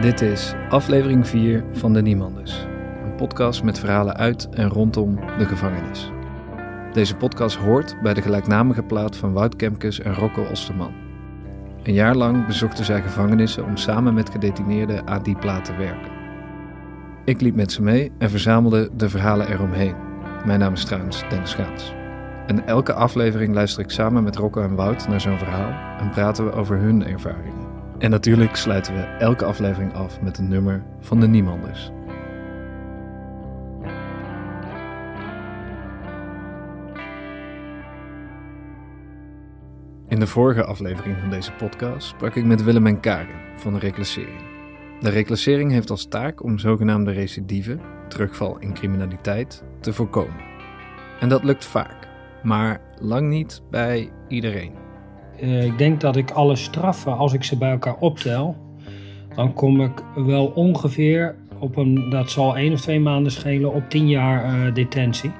Dit is aflevering 4 van De Niemanders, een podcast met verhalen uit en rondom de gevangenis. Deze podcast hoort bij de gelijknamige plaat van Wout Kemkes en Rocco Osterman. Een jaar lang bezochten zij gevangenissen om samen met gedetineerden aan die plaat te werken. Ik liep met ze mee en verzamelde de verhalen eromheen. Mijn naam is trouwens Dennis Schaats. En elke aflevering luister ik samen met Rocco en Wout naar zo'n verhaal en praten we over hun ervaringen. En natuurlijk sluiten we elke aflevering af met een nummer van de Niemanders. In de vorige aflevering van deze podcast sprak ik met Willem en Karen van de reclassering. De reclassering heeft als taak om zogenaamde recidive, terugval in criminaliteit, te voorkomen. En dat lukt vaak, maar lang niet bij iedereen. Uh, ik denk dat ik alle straffen, als ik ze bij elkaar optel, dan kom ik wel ongeveer op een, dat zal één of twee maanden schelen, op tien jaar uh, detentie.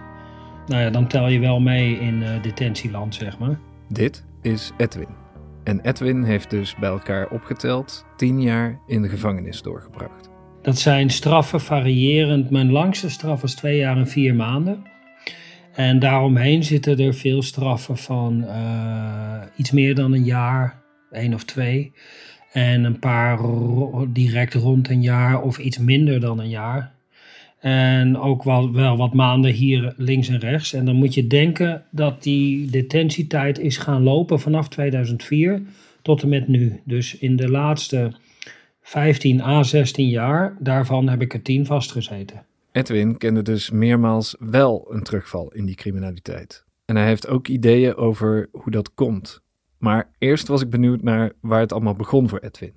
Nou ja, dan tel je wel mee in uh, detentieland, zeg maar. Dit is Edwin. En Edwin heeft dus bij elkaar opgeteld tien jaar in de gevangenis doorgebracht. Dat zijn straffen variërend. Mijn langste straf was twee jaar en vier maanden. En daaromheen zitten er veel straffen van uh, iets meer dan een jaar, één of twee. En een paar direct rond een jaar of iets minder dan een jaar. En ook wel, wel wat maanden hier links en rechts. En dan moet je denken dat die detentietijd is gaan lopen vanaf 2004 tot en met nu. Dus in de laatste 15 à 16 jaar, daarvan heb ik er 10 vastgezeten. Edwin kende dus meermaals wel een terugval in die criminaliteit. En hij heeft ook ideeën over hoe dat komt. Maar eerst was ik benieuwd naar waar het allemaal begon voor Edwin.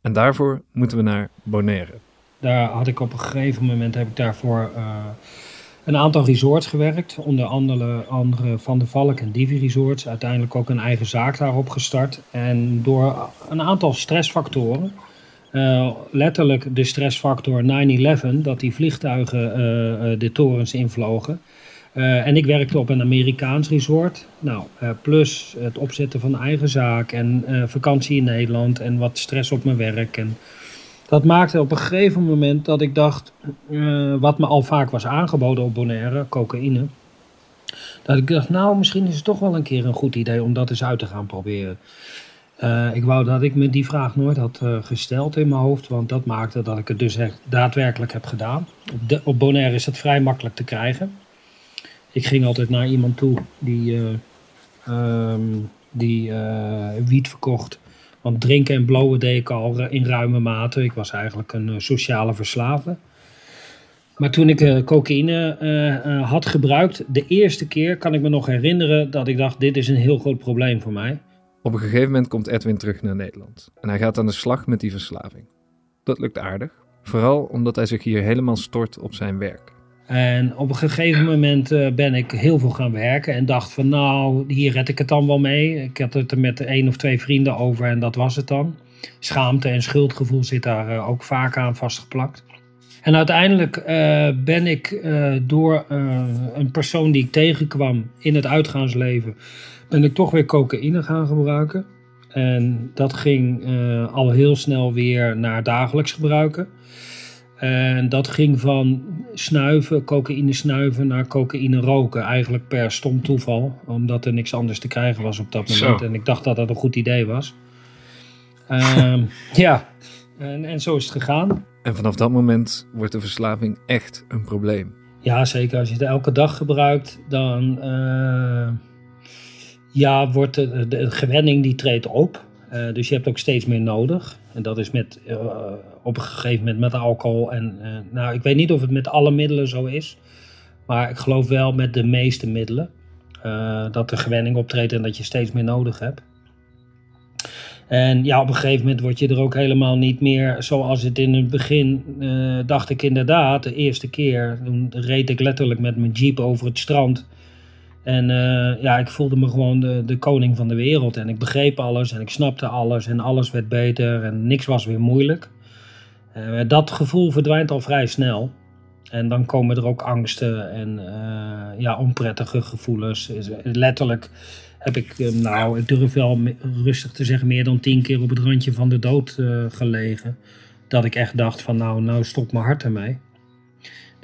En daarvoor moeten we naar Bonaire. Daar had ik op een gegeven moment heb ik daarvoor uh, een aantal resorts gewerkt. Onder andere, andere Van de Valk en Divi Resorts. Uiteindelijk ook een eigen zaak daarop gestart. En door een aantal stressfactoren uh, letterlijk de stressfactor 9-11, dat die vliegtuigen uh, de torens invlogen. en ik werkte op een Amerikaans resort. Nou, plus het opzetten van eigen zaak en vakantie in Nederland en wat stress op mijn werk. En dat maakte op een gegeven moment dat ik dacht, wat me al vaak was aangeboden op Bonaire, cocaïne. Dat ik dacht, nou, misschien is het toch wel een keer een goed idee om dat eens uit te gaan proberen. Uh, ik wou dat ik me die vraag nooit had uh, gesteld in mijn hoofd, want dat maakte dat ik het dus echt daadwerkelijk heb gedaan. Op, op Bonaire is het vrij makkelijk te krijgen. Ik ging altijd naar iemand toe die, uh, um, die wiet verkocht. Want drinken en blowen deed ik al in ruime mate. Ik was eigenlijk een sociale verslaafde. Maar toen ik cocaïne had gebruikt, de eerste keer kan ik me nog herinneren dat ik dacht: dit is een heel groot probleem voor mij. Op een gegeven moment komt Edwin terug naar Nederland en hij gaat aan de slag met die verslaving. Dat lukt aardig, vooral omdat hij zich hier helemaal stort op zijn werk. En op een gegeven moment uh, ben ik heel veel gaan werken en dacht van nou, hier red ik het dan wel mee. Ik had het er met één of twee vrienden over en dat was het dan. Schaamte en schuldgevoel zit daar uh, ook vaak aan vastgeplakt. En uiteindelijk uh, ben ik door een persoon die ik tegenkwam in het uitgaansleven ben ik toch weer cocaïne gaan gebruiken. En dat ging uh, al heel snel weer naar dagelijks gebruiken. En dat ging van snuiven, cocaïne snuiven, naar cocaïne roken. Eigenlijk per stom toeval, omdat er niks anders te krijgen was op dat moment. Zo. En ik dacht dat dat een goed idee was. Uh, ja, en, en zo is het gegaan. En vanaf dat moment wordt de verslaving echt een probleem. Ja, zeker. Als je het elke dag gebruikt, dan... Uh, ja, wordt de, de, gewenning die treedt op. Uh, dus je hebt ook steeds meer nodig. En dat is met, uh, op een gegeven moment met alcohol. En uh, nou, ik weet niet of het met alle middelen zo is. Maar ik geloof wel met de meeste middelen. dat de gewenning optreedt en dat je steeds meer nodig hebt. En ja, op een gegeven moment word je er ook helemaal niet meer zoals het in het begin dacht ik inderdaad. De eerste keer, toen reed ik letterlijk met mijn jeep over het strand. En uh, ja, ik voelde me gewoon de, de koning van de wereld. En ik begreep alles en ik snapte alles en alles werd beter en niks was weer moeilijk. Uh, dat gevoel verdwijnt al vrij snel. En dan komen er ook angsten en uh, ja, onprettige gevoelens. Letterlijk heb ik, nou, ik durf wel rustig te zeggen, meer dan tien keer op het randje van de dood gelegen. dat ik echt dacht van nou, nou stopt mijn hart ermee.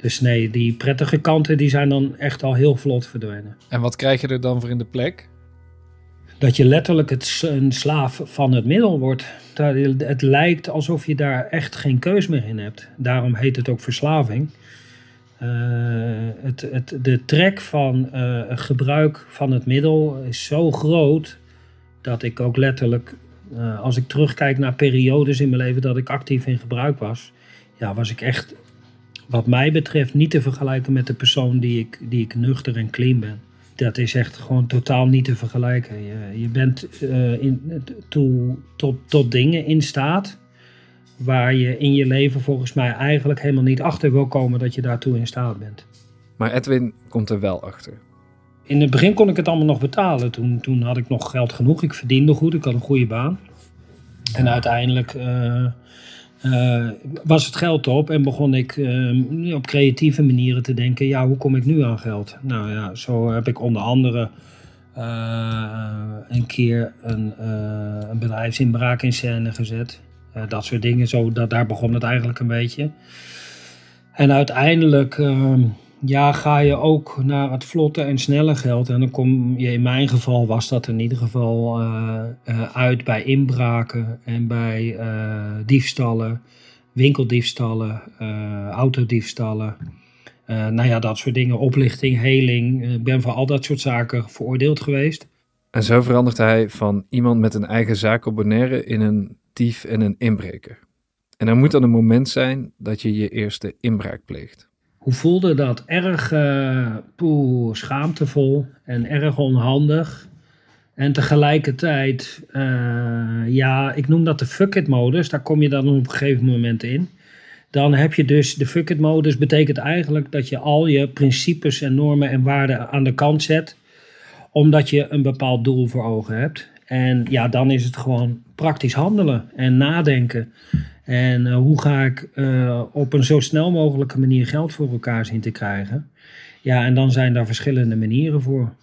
Dus nee, die prettige kanten die zijn dan echt al heel vlot verdwenen. En wat krijg je er dan voor in de plek? Dat je letterlijk het, een slaaf van het middel wordt. Het lijkt alsof je daar echt geen keus meer in hebt. Daarom heet het ook verslaving. Uh, het, het, de trek van uh, gebruik van het middel is zo groot dat ik ook letterlijk, uh, als ik terugkijk naar periodes in mijn leven dat ik actief in gebruik was, ja, was ik echt, wat mij betreft, niet te vergelijken met de persoon die ik, die ik nuchter en clean ben. Dat is echt gewoon totaal niet te vergelijken. Je, je bent in, toe, tot, tot dingen in staat waar je in je leven volgens mij eigenlijk helemaal niet achter wil komen dat je daartoe in staat bent. Maar Edwin komt er wel achter. In het begin kon ik het allemaal nog betalen. Toen, toen had ik nog geld genoeg. Ik verdiende goed. Ik had een goede baan. En uiteindelijk uh, uh, was het geld op en begon ik uh, op creatieve manieren te denken: ja, hoe kom ik nu aan geld? Nou ja, zo heb ik onder andere een keer een, een bedrijfsinbraak in scène gezet. Dat soort dingen. Zo, dat, daar begon het eigenlijk een beetje. En uiteindelijk uh, ja, ga je ook naar het vlotte en snelle geld. En dan kom je, in mijn geval was dat in ieder geval uh, uit bij inbraken en bij diefstallen, winkeldiefstallen, autodiefstallen. nou ja, dat soort dingen. Oplichting, heling. Ik ben voor al dat soort zaken veroordeeld geweest. En zo verandert hij van iemand met een eigen zaak op Bonaire in een dief en een inbreker. En er moet dan een moment zijn dat je je eerste inbraak pleegt. Hoe voelde dat? Erg uh, schaamtevol en erg onhandig. En tegelijkertijd, uh, ja, ik noem dat de fuck it modus. Daar kom je dan op een gegeven moment in. Dan heb je dus de fuck it modus betekent eigenlijk dat je al je principes en normen en waarden aan de kant zet. Omdat je een bepaald doel voor ogen hebt. En ja, dan is het gewoon praktisch handelen en nadenken. En uh, hoe ga ik uh, op een zo snel mogelijke manier geld voor elkaar zien te krijgen? Ja, en dan zijn daar verschillende manieren voor.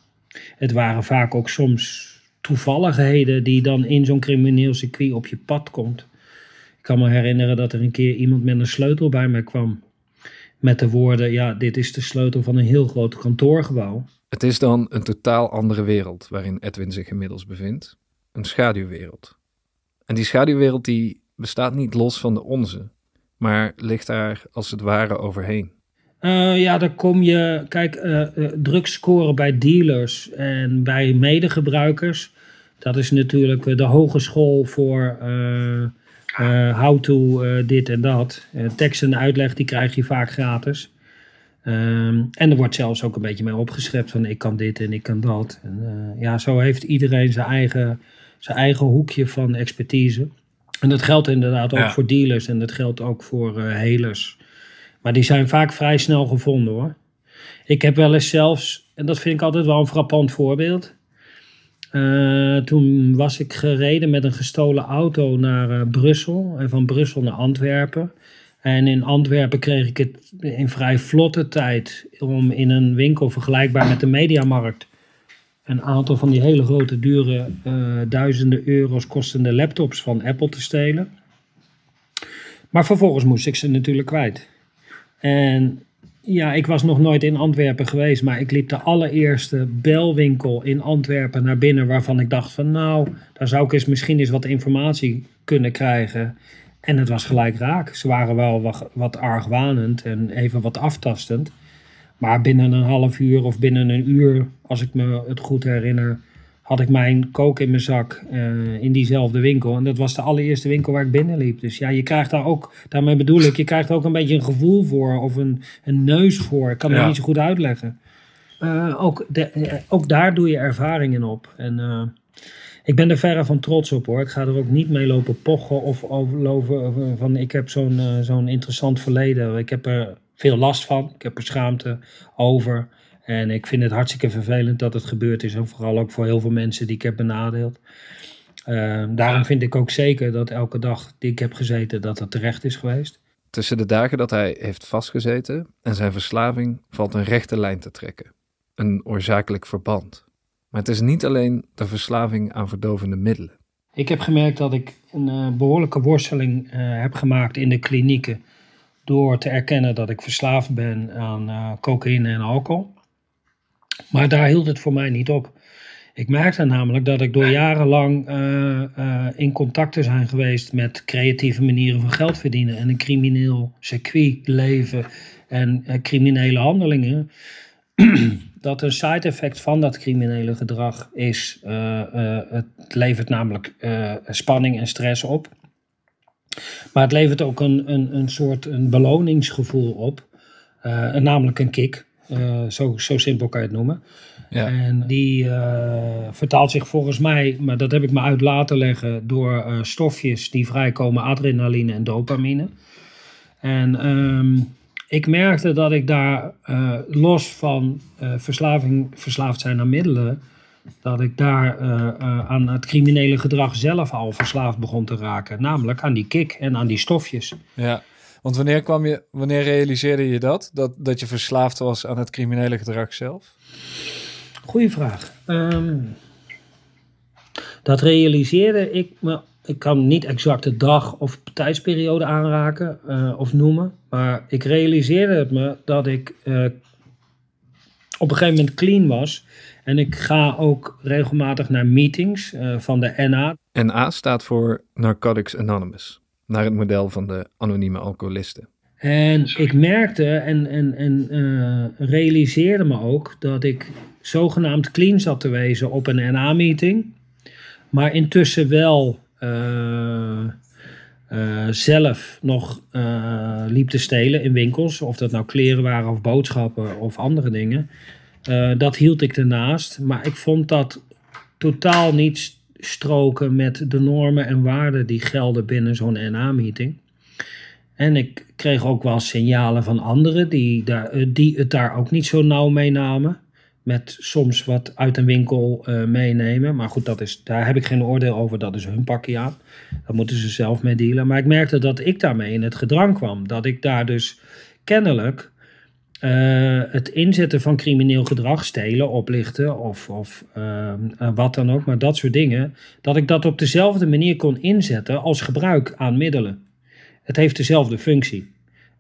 Het waren vaak ook soms toevalligheden die dan in zo'n crimineel circuit op je pad komt. Ik kan me herinneren dat er een keer iemand met een sleutel bij mij kwam. Met de woorden, ja, dit is de sleutel van een heel groot kantoorgebouw. Het is dan een totaal andere wereld waarin Edwin zich inmiddels bevindt. Een schaduwwereld. En die schaduwwereld die bestaat niet los van de onze, maar ligt daar als het ware overheen. Uh, ja, dan kom je, kijk, uh, uh, drugs scoren bij dealers en bij medegebruikers. Dat is natuurlijk de hogeschool voor how to dit en dat. tekst en uitleg, die krijg je vaak gratis. Um, en er wordt zelfs ook een beetje mee opgeschept van ik kan dit en ik kan dat. En, ja, zo heeft iedereen zijn eigen zijn eigen hoekje van expertise. En dat geldt inderdaad ook voor dealers en dat geldt ook voor uh, helers. Maar die zijn vaak vrij snel gevonden hoor. Ik heb wel eens zelfs, en dat vind ik altijd wel een frappant voorbeeld. Uh, toen was ik gereden met een gestolen auto naar uh, Brussel en van Brussel naar Antwerpen. En in Antwerpen kreeg ik het in vrij vlotte tijd om in een winkel vergelijkbaar met de Mediamarkt een aantal van die hele grote, dure, uh, duizenden euro's kostende laptops van Apple te stelen. Maar vervolgens moest ik ze natuurlijk kwijt. En ja, ik was nog nooit in Antwerpen geweest, maar ik liep de allereerste belwinkel in Antwerpen naar binnen waarvan ik dacht van nou, daar zou ik eens misschien eens wat informatie kunnen krijgen. En het was gelijk raak. Ze waren wel wat, wat argwanend en even wat aftastend. Maar binnen een half uur of binnen een uur, als ik me het goed herinner, had ik mijn kook in mijn zak uh, in diezelfde winkel. En dat was de allereerste winkel waar ik binnenliep. Dus ja, je krijgt daar ook, daarmee bedoel ik, je krijgt ook een beetje een gevoel voor of een, een neus voor. Ik kan het niet zo goed uitleggen. Uh, ook, de, uh, ook daar doe je ervaringen op. En ik ben er verre van trots op hoor. Ik ga er ook niet mee lopen pochen of over, van ik heb zo'n zo'n interessant verleden. Ik heb er veel last van. Ik heb er schaamte over. En ik vind het hartstikke vervelend dat het gebeurd is. En vooral ook voor heel veel mensen die ik heb benadeeld. Uh, daarom vind ik ook zeker dat elke dag die ik heb gezeten, dat het terecht is geweest. Tussen de dagen dat hij heeft vastgezeten en zijn verslaving valt een rechte lijn te trekken. Een oorzakelijk verband. Maar het is niet alleen de verslaving aan verdovende middelen. Ik heb gemerkt dat ik een uh, behoorlijke worsteling uh, heb gemaakt in de klinieken. Door te erkennen dat ik verslaafd ben aan uh, cocaïne en alcohol. Maar daar hield het voor mij niet op. Ik merkte namelijk dat ik door jarenlang in contact zijn geweest met creatieve manieren van geld verdienen en een crimineel circuit leven en criminele handelingen dat een side effect van dat criminele gedrag is, het levert namelijk spanning en stress op. Maar het levert ook een, een, een soort een beloningsgevoel op, namelijk een kick. zo, zo simpel kan je het noemen. Ja. En die vertaalt zich volgens mij, maar dat heb ik me uit laten leggen, door stofjes die vrijkomen, adrenaline en dopamine. En um, ik merkte dat ik daar los van verslaving, verslaafd zijn aan middelen, dat ik daar uh, aan het criminele gedrag zelf al verslaafd begon te raken. Namelijk aan die kick en aan die stofjes. Ja, want wanneer, kwam je, wanneer realiseerde je dat? dat? Dat je verslaafd was aan het criminele gedrag zelf? Goeie vraag. Um, dat realiseerde ik me ik kan niet exact de dag of tijdsperiode aanraken uh, of noemen. Maar ik realiseerde het me dat ik op een gegeven moment clean was. En ik ga ook regelmatig naar meetings uh, van de NA. NA staat voor Narcotics Anonymous. Naar het model van de anonieme alcoholisten. En ik merkte en, en, en realiseerde me ook dat ik zogenaamd clean zat te wezen op een NA-meeting. Maar intussen wel uh, zelf nog uh, liep te stelen in winkels, of dat nou kleren waren of boodschappen of andere dingen, dat hield ik ernaast. Maar ik vond dat totaal niet stroken met de normen en waarden die gelden binnen zo'n NA-meeting. En ik kreeg ook wel signalen van anderen die, daar, die het daar ook niet zo nauw mee namen met soms wat uit een winkel uh, meenemen. Maar goed, dat is, daar heb ik geen oordeel over. Dat is hun pakje aan. Daar moeten ze zelf mee dealen. Maar ik merkte dat ik daarmee in het gedrang kwam. Dat ik daar dus kennelijk uh, het inzetten van crimineel gedrag, stelen, oplichten of, of uh, wat dan ook, maar dat soort dingen, dat ik dat op dezelfde manier kon inzetten als gebruik aan middelen. Het heeft dezelfde functie.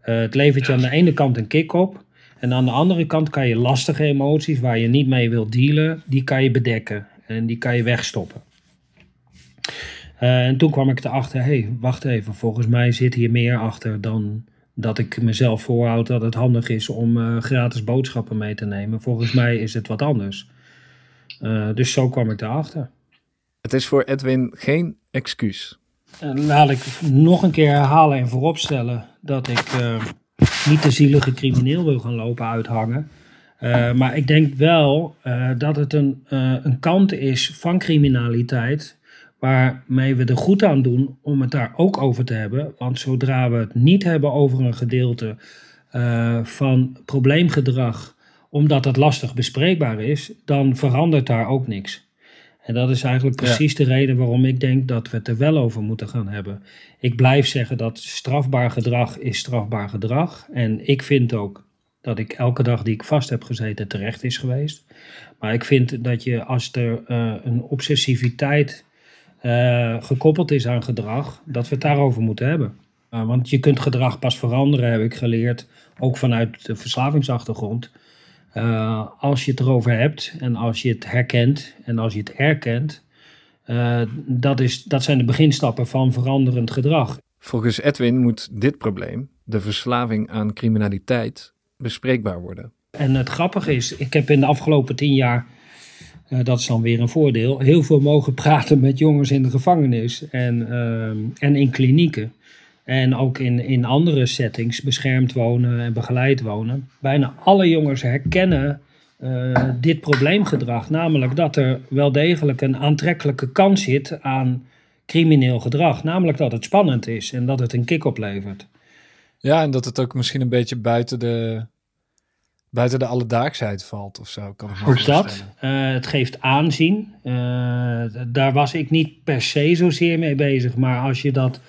het levert je aan de ene kant een kick op, en aan de andere kant kan je lastige emoties waar je niet mee wilt dealen, die kan je bedekken en die kan je wegstoppen. En toen kwam ik erachter, hé, hey, wacht even, volgens mij zit hier meer achter dan dat ik mezelf voorhoud dat het handig is om uh, gratis boodschappen mee te nemen. Volgens mij is het wat anders. Uh, dus zo kwam ik erachter. Het is voor Edwin geen excuus. laat ik nog een keer herhalen en vooropstellen dat ik niet de zielige crimineel wil gaan lopen uithangen. Maar ik denk wel dat het een, een kant is van criminaliteit. Waarmee we er goed aan doen om het daar ook over te hebben. Want zodra we het niet hebben over een gedeelte van probleemgedrag, omdat het lastig bespreekbaar is, dan verandert daar ook niks. En dat is eigenlijk precies de reden waarom ik denk dat we het er wel over moeten gaan hebben. Ik blijf zeggen dat strafbaar gedrag is strafbaar gedrag. En ik vind ook dat ik elke dag die ik vast heb gezeten terecht is geweest. Maar ik vind dat je als er uh, een obsessiviteit uh, gekoppeld is aan gedrag, dat we het daarover moeten hebben. Uh, want je kunt gedrag pas veranderen, heb ik geleerd, ook vanuit de verslavingsachtergrond. Uh, als je het erover hebt en als je het herkent en als je het erkent, dat, is, dat zijn de beginstappen van veranderend gedrag. Volgens Edwin moet dit probleem, de verslaving aan criminaliteit, bespreekbaar worden. En het grappige is, ik heb in de afgelopen tien jaar, uh, dat is dan weer een voordeel, heel veel mogen praten met jongens in de gevangenis en, en in klinieken. En ook in, in andere settings, beschermd wonen en begeleid wonen. Bijna alle jongens herkennen uh, dit probleemgedrag. Namelijk dat er wel degelijk een aantrekkelijke kans zit aan crimineel gedrag. Namelijk dat het spannend is en dat het een kick oplevert. Ja, en dat het ook misschien een beetje buiten de, buiten de alledaagsheid valt of zo. Kan ik me dat. Uh, het geeft aanzien. Uh, daar was ik niet per se zozeer mee bezig. Maar als je dat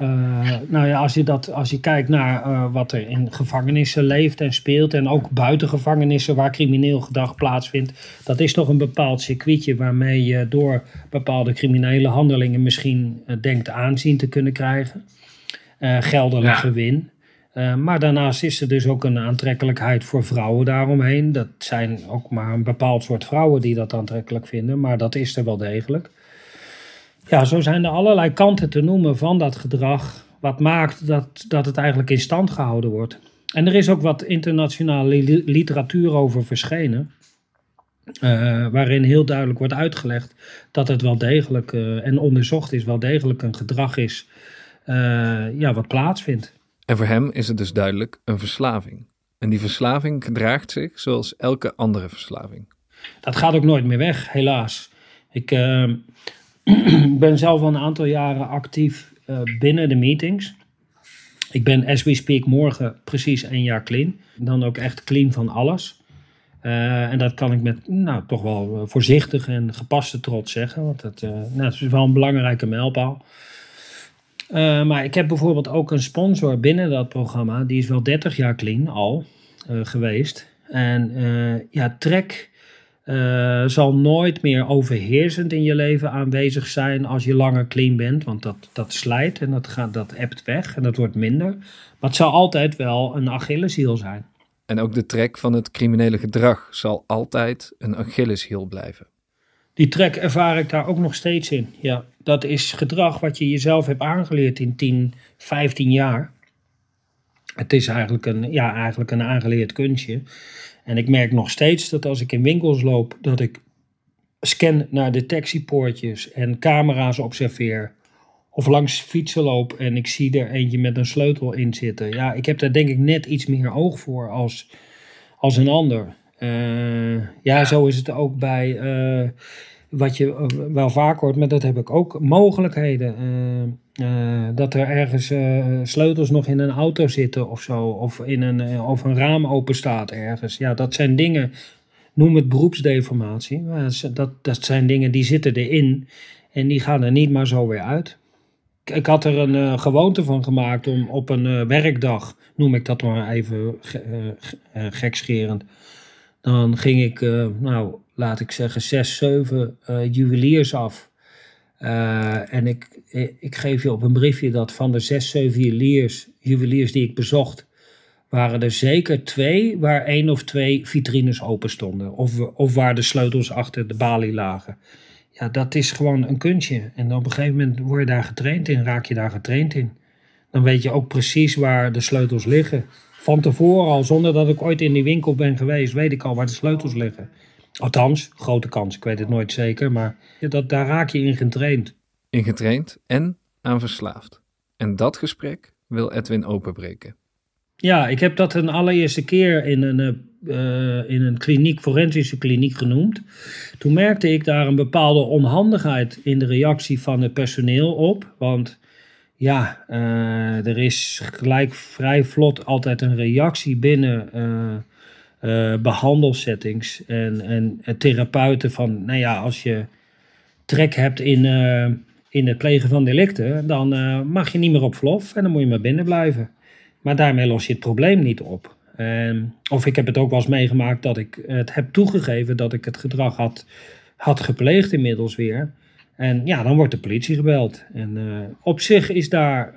Uh, nou ja, als je, dat, als je kijkt naar wat er in gevangenissen leeft en speelt, en ook buiten gevangenissen waar crimineel gedrag plaatsvindt, dat is toch een bepaald circuitje waarmee je door bepaalde criminele handelingen misschien denkt aanzien te kunnen krijgen. geldelijk ja. gewin. Maar daarnaast is er dus ook een aantrekkelijkheid voor vrouwen daaromheen. Dat zijn ook maar een bepaald soort vrouwen die dat aantrekkelijk vinden, maar dat is er wel degelijk. Ja, zo zijn er allerlei kanten te noemen van dat gedrag, wat maakt dat, dat het eigenlijk in stand gehouden wordt. En er is ook wat internationale literatuur over verschenen, uh, waarin heel duidelijk wordt uitgelegd dat het wel degelijk uh, en onderzocht is, wel degelijk een gedrag is ja, wat plaatsvindt. En voor hem is het dus duidelijk een verslaving. En die verslaving gedraagt zich zoals elke andere verslaving. Dat gaat ook nooit meer weg, helaas. Ik, ik ben zelf al een aantal jaren actief uh, binnen de meetings. Ik ben, as we speak, morgen precies één jaar clean. Dan ook echt clean van alles. Uh, en dat kan ik met nou, toch wel eh, voorzichtig en gepaste trots zeggen. Want dat, nou, is wel een belangrijke mijlpaal. Maar ik heb bijvoorbeeld ook een sponsor binnen dat programma. Die is wel 30 jaar clean al geweest. En ja, Trek zal nooit meer overheersend in je leven aanwezig zijn als je langer clean bent. Want dat, dat slijt en dat, gaat, dat ebt weg en dat wordt minder. Maar het zal altijd wel een Achilleshiel zijn. En ook de trek van het criminele gedrag zal altijd een Achilleshiel blijven. Die trek ervaar ik daar ook nog steeds in. Ja, dat is gedrag wat je jezelf hebt aangeleerd in 10, 15 jaar. Het is eigenlijk een, ja, eigenlijk een aangeleerd kunstje. En ik merk nog steeds dat als ik in winkels loop, dat ik scan naar detectiepoortjes en camera's observeer. Of langs fietsen loop en ik zie er eentje met een sleutel in zitten. Ja, ik heb daar denk ik net iets meer oog voor als, als een ander. Uh, ja, zo is het ook bij uh, wat je eh, wel vaak hoort, maar dat heb ik ook, mogelijkheden. Dat er ergens sleutels nog in een auto zitten of zo, of, in een, of een raam open staat ergens. Ja, dat zijn dingen, noem het beroepsdeformatie. Dat, dat zijn dingen die zitten erin en die gaan er niet maar zo weer uit. Ik had er een gewoonte van gemaakt om op een werkdag, noem ik dat maar even gekscherend, dan ging ik, nou, laat ik zeggen, zes, zeven juweliers af. Uh, en ik, ik geef je op een briefje dat van de zes, zeven juweliers, juweliers die ik bezocht, waren er zeker twee waar één of twee vitrines open stonden. Of, of waar de sleutels achter de balie lagen. Ja, dat is gewoon een kunstje. En op een gegeven moment word je daar getraind in, raak je daar getraind in. Dan weet je ook precies waar de sleutels liggen. Van tevoren al, zonder dat ik ooit in die winkel ben geweest, weet ik al waar de sleutels liggen. Althans, grote kans, ik weet het nooit zeker, maar dat, daar raak je in getraind. In getraind en aan verslaafd. En dat gesprek wil Edwin openbreken. Ja, ik heb dat een allereerste keer in een, uh, in een kliniek, forensische kliniek genoemd. Toen merkte ik daar een bepaalde onhandigheid in de reactie van het personeel op. Want ja, uh, er is gelijk vrij vlot altijd een reactie binnen uh, behandelsettings en, en therapeuten van, nou ja, als je trek hebt in, in het plegen van delicten, dan mag je niet meer op vlof en dan moet je maar binnen blijven. Maar daarmee los je het probleem niet op. of ik heb het ook wel eens meegemaakt dat ik het heb toegegeven dat ik het gedrag had, had gepleegd inmiddels weer. En ja, dan wordt de politie gebeld. En op zich is daar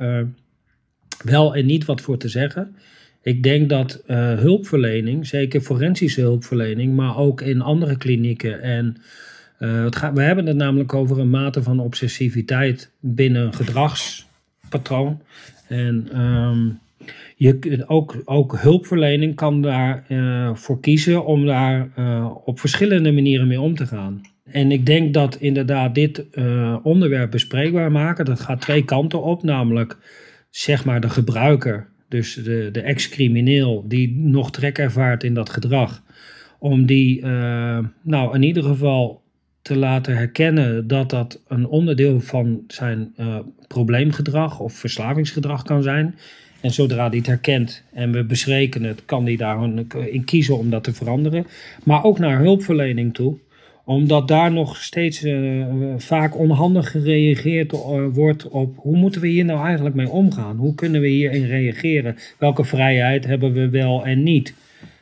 wel en niet wat voor te zeggen. Ik denk dat uh, hulpverlening, zeker forensische hulpverlening, maar ook in andere klinieken en we hebben het namelijk over een mate van obsessiviteit binnen een gedragspatroon. En um, je, ook, ook hulpverlening kan daarvoor voor kiezen om daar op verschillende manieren mee om te gaan. En ik denk dat inderdaad dit uh, onderwerp bespreekbaar maken, dat gaat twee kanten op. Namelijk zeg maar de gebruiker dus de, de ex-crimineel die nog trek ervaart in dat gedrag, om die uh, nou in ieder geval te laten herkennen dat dat een onderdeel van zijn uh, probleemgedrag of verslavingsgedrag kan zijn. En zodra die het herkent en we bespreken het, kan die daar in kiezen om dat te veranderen. Maar ook naar hulpverlening toe omdat daar nog steeds uh, vaak onhandig gereageerd uh, wordt op hoe moeten we hier nou eigenlijk mee omgaan? Hoe kunnen we hierin reageren? Welke vrijheid hebben we wel en niet?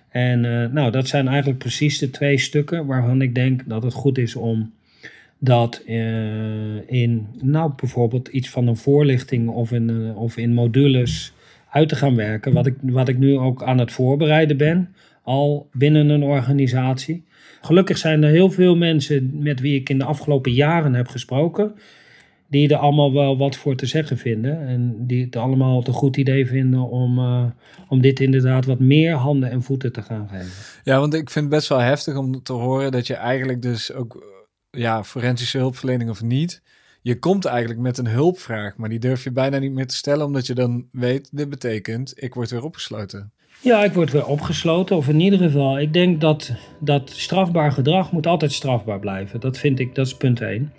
En nou, dat zijn eigenlijk precies de twee stukken waarvan ik denk dat het goed is om dat in, nou bijvoorbeeld iets van een voorlichting of in, of in modules uit te gaan werken. Wat ik, wat ik nu ook aan het voorbereiden ben, al binnen een organisatie. Gelukkig zijn er heel veel mensen met wie ik in de afgelopen jaren heb gesproken, die er allemaal wel wat voor te zeggen vinden. En die het allemaal een goed idee vinden om, uh, om dit inderdaad wat meer handen en voeten te gaan geven. Ja, want ik vind het best wel heftig om te horen dat je eigenlijk dus ook, ja, forensische hulpverlening of niet, je komt eigenlijk met een hulpvraag, maar die durf je bijna niet meer te stellen, omdat je dan weet, dit betekent, ik word weer opgesloten. Ja, ik word weer opgesloten. Of in ieder geval, ik denk dat, dat strafbaar gedrag moet altijd strafbaar blijven. Dat vind ik, dat is punt 1.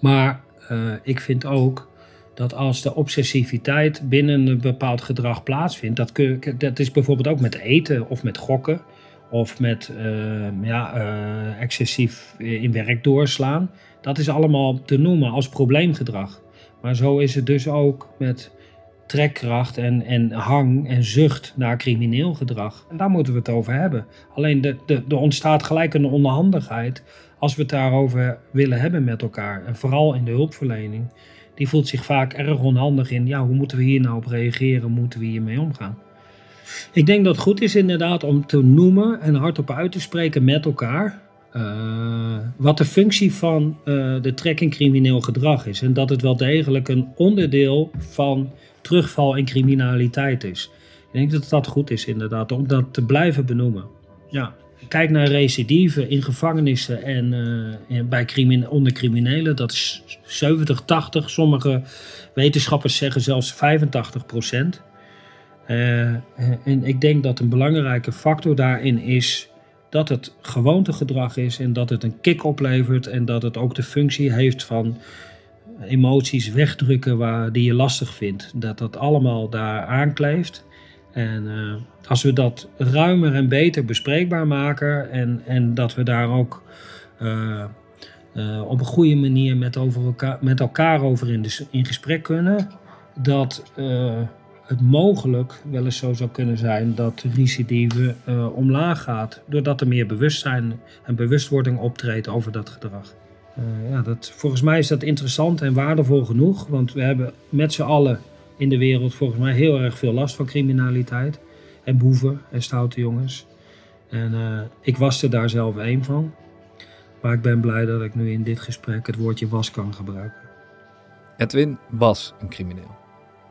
Maar uh, ik vind ook dat als de obsessiviteit binnen een bepaald gedrag plaatsvindt, dat, kun, dat is bijvoorbeeld ook met eten of met gokken of met uh, ja, uh, excessief in werk doorslaan. Dat is allemaal te noemen als probleemgedrag. Maar zo is het dus ook met trekkracht en, en hang en zucht naar crimineel gedrag. En daar moeten we het over hebben. Alleen de, de, er ontstaat gelijk een onhandigheid als we het daarover willen hebben met elkaar. En vooral in de hulpverlening. Die voelt zich vaak erg onhandig in, ja, hoe moeten we hier nou op reageren? Moeten we hiermee omgaan? Ik denk dat het goed is inderdaad om te noemen en hardop uit te spreken met elkaar. Uh, wat de functie van uh, de trekking crimineel gedrag is. En dat het wel degelijk een onderdeel van terugval in criminaliteit is. Ik denk dat dat goed is inderdaad, om dat te blijven benoemen. Ja. Kijk naar recidive in gevangenissen en uh, bij crimin onder criminelen. Dat is 70, 80. Sommige wetenschappers zeggen zelfs 85 procent. Uh, en ik denk dat een belangrijke factor daarin is dat het gewoontegedrag is en dat het een kick oplevert en dat het ook de functie heeft van emoties wegdrukken waar, die je lastig vindt. Dat dat allemaal daar aankleeft. En uh, als we dat ruimer en beter bespreekbaar maken en, en dat we daar ook uh, uh, op een goede manier met, over elkaar, met elkaar over in, de, in gesprek kunnen, dat het mogelijk wel eens zo zou kunnen zijn dat recidive omlaag gaat, doordat er meer bewustzijn en bewustwording optreedt over dat gedrag. Uh, ja, dat, volgens mij is dat interessant en waardevol genoeg. Want we hebben met z'n allen in de wereld volgens mij heel erg veel last van criminaliteit. En boeven en stoute jongens. En uh, ik was er daar zelf één van. Maar ik ben blij dat ik nu in dit gesprek het woordje was kan gebruiken. Edwin was een crimineel.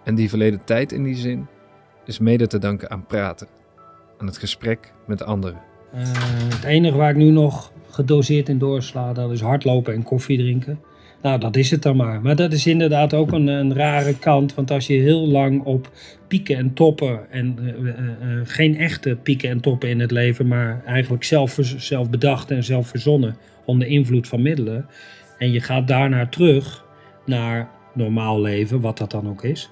En die verleden tijd in die zin is mede te danken aan praten. Aan het gesprek met anderen. Uh, het enige waar ik nu nog gedoseerd in doorsla, dat is hardlopen en koffie drinken. Nou, dat is het dan maar. Maar dat is inderdaad ook een, een rare kant. Want als je heel lang op pieken en toppen. en uh, uh, geen echte pieken en toppen in het leven. maar eigenlijk zelf, zelf bedacht en zelf verzonnen. onder invloed van middelen. en je gaat daarna terug naar normaal leven, wat dat dan ook is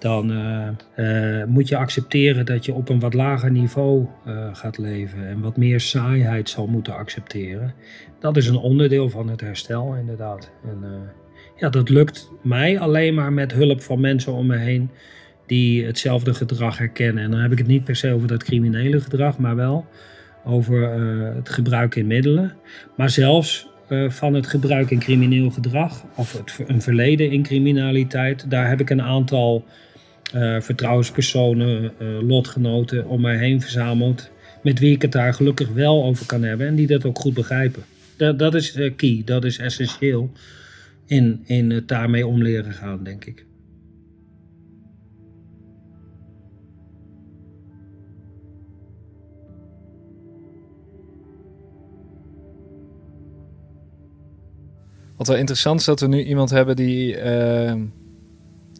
dan uh, uh, moet je accepteren dat je op een wat lager niveau uh, gaat leven en wat meer saaiheid zal moeten accepteren. Dat is een onderdeel van het herstel, inderdaad. En ja, dat lukt mij alleen maar met hulp van mensen om me heen die hetzelfde gedrag herkennen. En dan heb ik het niet per se over dat criminele gedrag, maar wel over het gebruik in middelen. Maar zelfs van het gebruik in crimineel gedrag of het, een verleden in criminaliteit, daar heb ik een aantal uh, vertrouwenspersonen, uh, lotgenoten om mij heen verzameld. Met wie ik het daar gelukkig wel over kan hebben en die dat ook goed begrijpen. Dat, dat is uh, key, dat is essentieel in, in het daarmee om leren gaan, denk ik. Wat wel interessant is dat we nu iemand hebben die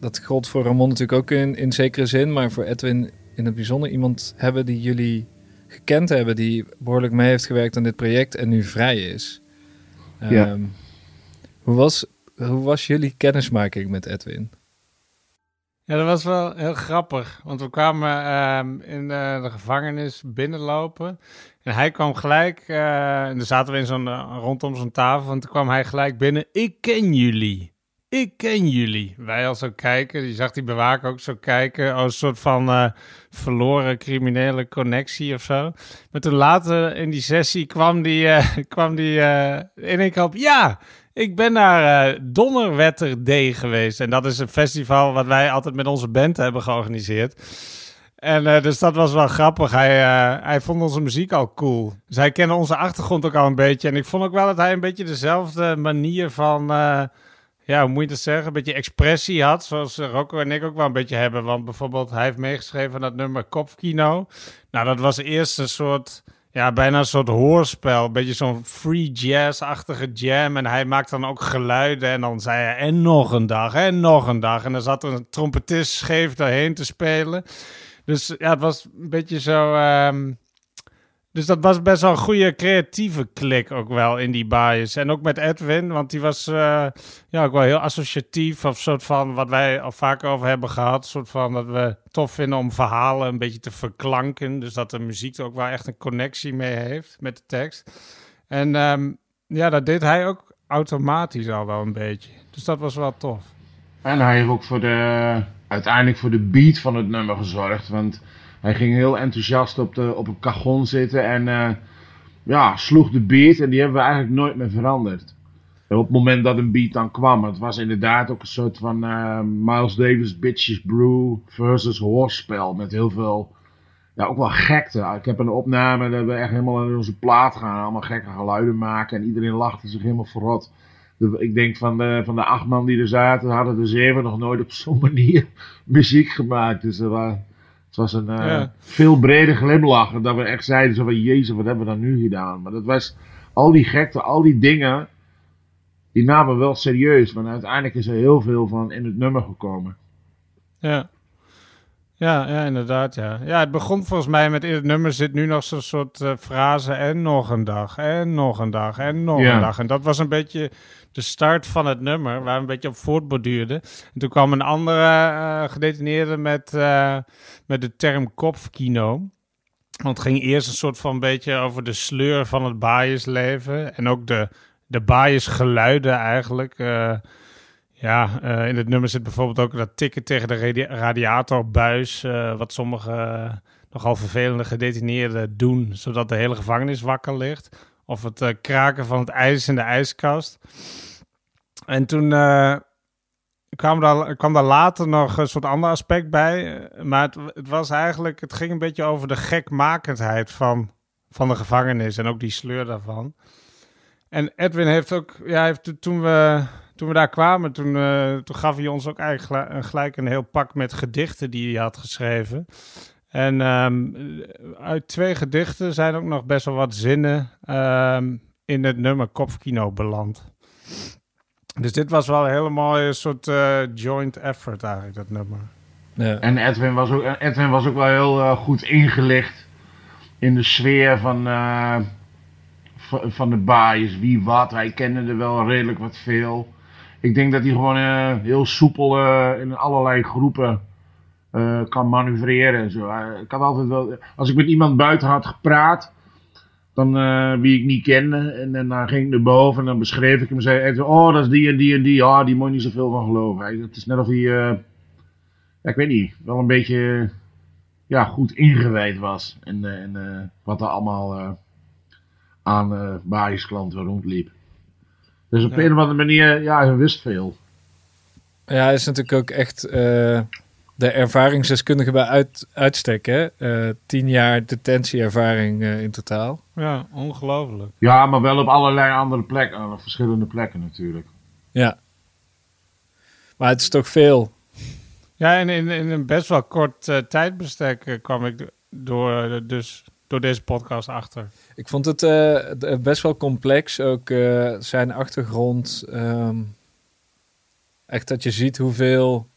dat geldt voor Ramon natuurlijk ook in, in zekere zin, maar voor Edwin in het bijzonder iemand hebben die jullie gekend hebben, die behoorlijk mee heeft gewerkt aan dit project en nu vrij is. Ja. Ehm, hoe, was, hoe was jullie kennismaking met Edwin? Ja, dat was wel heel grappig. Want we kwamen ehm, in de gevangenis binnenlopen. En hij kwam gelijk, uh, en dan zaten we in zo'n, uh, rondom zo'n tafel. En toen kwam hij gelijk binnen. Ik ken jullie. Ik ken jullie. Wij al zo kijken. Je zag die bewaker ook zo kijken. Als een soort van uh, verloren criminele connectie of zo. Maar toen later in die sessie kwam die, kwam die in één keer op. Ja, ik ben naar uh, Donnerwetter Day geweest. En dat is een festival wat wij altijd met onze band hebben georganiseerd. En uh, dus dat was wel grappig. Hij, uh, hij vond onze muziek al cool. Dus hij kende onze achtergrond ook al een beetje. En ik vond ook wel dat hij een beetje dezelfde manier van... ja, hoe moet je dat zeggen? Een beetje expressie had. Zoals Rocco en ik ook wel een beetje hebben. Want bijvoorbeeld, hij heeft meegeschreven aan dat nummer Kopkino. Nou, dat was eerst een soort ja, bijna een soort hoorspel. Een beetje zo'n free jazz-achtige jam. En hij maakt dan ook geluiden. En dan zei hij, en nog een dag, en nog een dag. En dan zat er een trompetist scheef daarheen te spelen. Dus ja, het was een beetje zo... Um, dus dat was best wel een goede creatieve klik ook wel in die bias. En ook met Edwin, want die was uh, ja, ook wel heel associatief. Of soort van wat wij al vaker over hebben gehad. soort van dat we tof vinden om verhalen een beetje te verklanken. Dus dat de muziek er ook wel echt een connectie mee heeft met de tekst. En um, ja, dat deed hij ook automatisch al wel een beetje. Dus dat was wel tof. En hij heeft ook voor de, uiteindelijk voor de beat van het nummer gezorgd. Want hij ging heel enthousiast op, de, op een cajon zitten en uh, ja, sloeg de beat en die hebben we eigenlijk nooit meer veranderd. En op het moment dat een beat dan kwam, het was inderdaad ook een soort van uh, Miles Davis Bitches Brew versus hoorspel met heel veel, ja ook wel gekte. Ik heb een opname dat we echt helemaal in onze plaat gaan, allemaal gekke geluiden maken en iedereen lachte zich helemaal verrot. Ik denk van de, van de acht man die er zaten, hadden de zeven nog nooit op zo'n manier muziek gemaakt. Dus er was het was een uh, veel breder glimlach. Dat we echt zeiden zo van, jezus, wat hebben we dan nu gedaan? Maar dat was, al die gekte, al die dingen, die namen wel serieus. Want uiteindelijk is er heel veel van in het nummer gekomen. Ja. Ja, ja, inderdaad, ja. Ja, het begon volgens mij met in het nummer zit nu nog zo'n soort uh, frase en nog een dag, en nog een dag, en nog een dag. En dat was een beetje de start van het nummer, waar we een beetje op voortborduurden. En toen kwam een andere uh, gedetineerde met, uh, met de term kopfkino. Want het ging eerst een soort van beetje over de sleur van het biasleven. En ook de, de eigenlijk. Ja, in het nummer zit bijvoorbeeld ook dat tikken tegen de radiatorbuis. wat sommige nogal vervelende gedetineerden doen, zodat de hele gevangenis wakker ligt. Of het kraken van het ijs in de ijskast. En toen kwam, daar, kwam daar later nog een soort ander aspect bij. Maar het, het, was eigenlijk, het ging een beetje over de gekmakendheid van, van de gevangenis en ook die sleur daarvan. En Edwin heeft ook, ja, heeft, toen, we, toen we daar kwamen, toen, uh, toen gaf hij ons ook eigenlijk gelijk een heel pak met gedichten die hij had geschreven. En um, uit twee gedichten zijn ook nog best wel wat zinnen um, in het nummer Kopfkino beland. Dus dit was wel een hele mooie soort uh, joint effort eigenlijk, dat nummer. Ja. En Edwin was, ook, Edwin was ook wel heel uh, goed ingelicht in de sfeer van, uh, van de baaiers, wie wat. Hij kende er wel redelijk wat veel. Ik denk dat hij gewoon heel soepel in allerlei groepen uh, kan manoeuvreren en zo. Ik had altijd wel, als ik met iemand buiten had gepraat, dan wie ik niet kende, en, en dan ging ik naar boven en dan beschreef ik hem en zei: Oh, dat is die en die en die, ja, die moet je niet zoveel van geloven. Het is net of hij, ja, ik weet niet, wel een beetje ja, goed ingewijd was. En, en wat er allemaal aan uh, rondliep. Dus op ja. een of andere manier, ja, hij wist veel. Ja, hij is natuurlijk ook echt de ervaringsdeskundige bij uit, uitstek, hè? Uh, tien jaar detentieervaring uh, in totaal. Ja, ongelooflijk. Ja, maar wel op allerlei andere plekken, op verschillende plekken natuurlijk. Ja. Maar het is toch veel. Ja, en in, in een best wel kort uh, tijdbestek kwam ik door, dus door deze podcast achter. Ik vond het best wel complex, ook zijn achtergrond. Um, echt dat je ziet hoeveel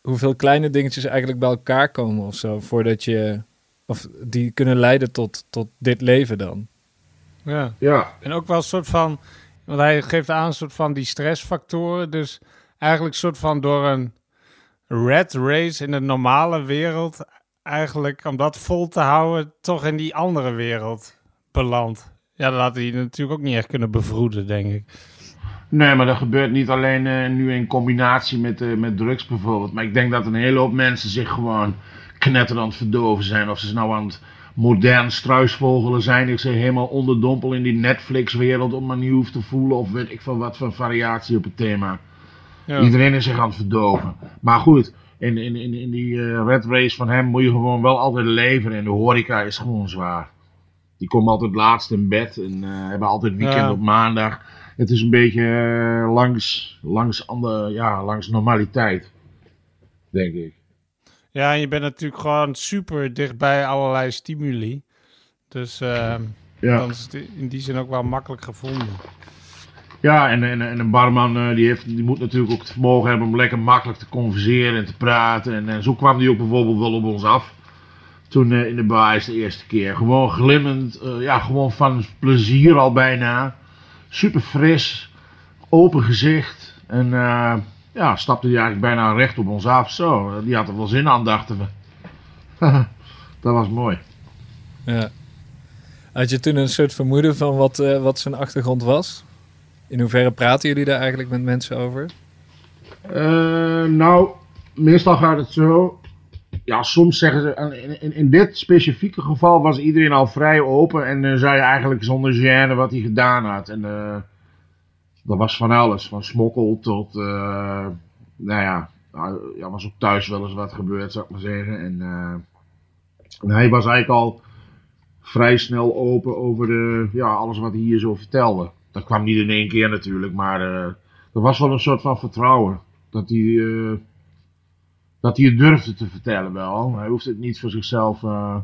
hoeveel kleine dingetjes eigenlijk bij elkaar komen of zo, voordat je, of die kunnen leiden tot, tot dit leven dan. Ja. ja. En ook wel een soort van, want hij geeft aan een soort van die stressfactoren, dus eigenlijk een soort van door een, red race in de normale wereld eigenlijk, om dat vol te houden, toch in die andere wereld belandt. Ja, dat had hij natuurlijk ook niet echt kunnen bevroeden, denk ik. Nee, maar dat gebeurt niet alleen uh, nu in combinatie met, uh, met drugs bijvoorbeeld. Maar ik denk dat een hele hoop mensen zich gewoon knetterend aan het verdoven zijn. Of ze nou aan het modern struisvogelen zijn. Ik zeg helemaal onderdompel in die Netflix-wereld om maar niet hoeft te voelen. Of weet ik van wat voor variatie op het thema. Ja. Iedereen is zich aan het verdoven. Maar goed, in, in, in, in die uh, red race van hem moet je gewoon wel altijd leveren. En de horeca is gewoon zwaar. Die komen altijd laatst in bed en uh, hebben altijd weekend ja. op maandag. Het is een beetje uh, langs, langs, andere, ja, langs normaliteit, denk ik. Ja, en je bent natuurlijk gewoon super dichtbij allerlei stimuli. Dus uh, ja. dan is het in die zin ook wel makkelijk gevonden. Ja, en, en, en een barman uh, die, heeft, die moet natuurlijk ook het vermogen hebben om lekker makkelijk te converseren en te praten. En, en zo kwam die ook bijvoorbeeld wel op ons af. Toen uh, in de bar is de eerste keer. Gewoon glimmend, uh, ja, gewoon van plezier al bijna. Super fris, open gezicht. En ja, stapte hij eigenlijk bijna recht op ons af. Zo, die had er wel zin aan, dachten we. dat was mooi. Ja. Had je toen een soort vermoeden van wat, wat zijn achtergrond was? In hoeverre praten jullie daar eigenlijk met mensen over? Uh, nou, meestal gaat het zo. Ja, soms zeggen ze. In, in, dit specifieke geval was iedereen al vrij open. En uh, zei eigenlijk zonder gêne wat hij gedaan had. En uh, dat was van alles. Van smokkel tot. nou ja, ja, was ook thuis wel eens wat gebeurd, zou ik maar zeggen. En, en hij was eigenlijk al vrij snel open over de, ja, alles wat hij hier zo vertelde dat kwam niet in één keer natuurlijk, maar uh, er was wel een soort van vertrouwen. Dat hij, uh, dat hij het durfde te vertellen wel. Hij hoefde het niet voor zichzelf. Uh,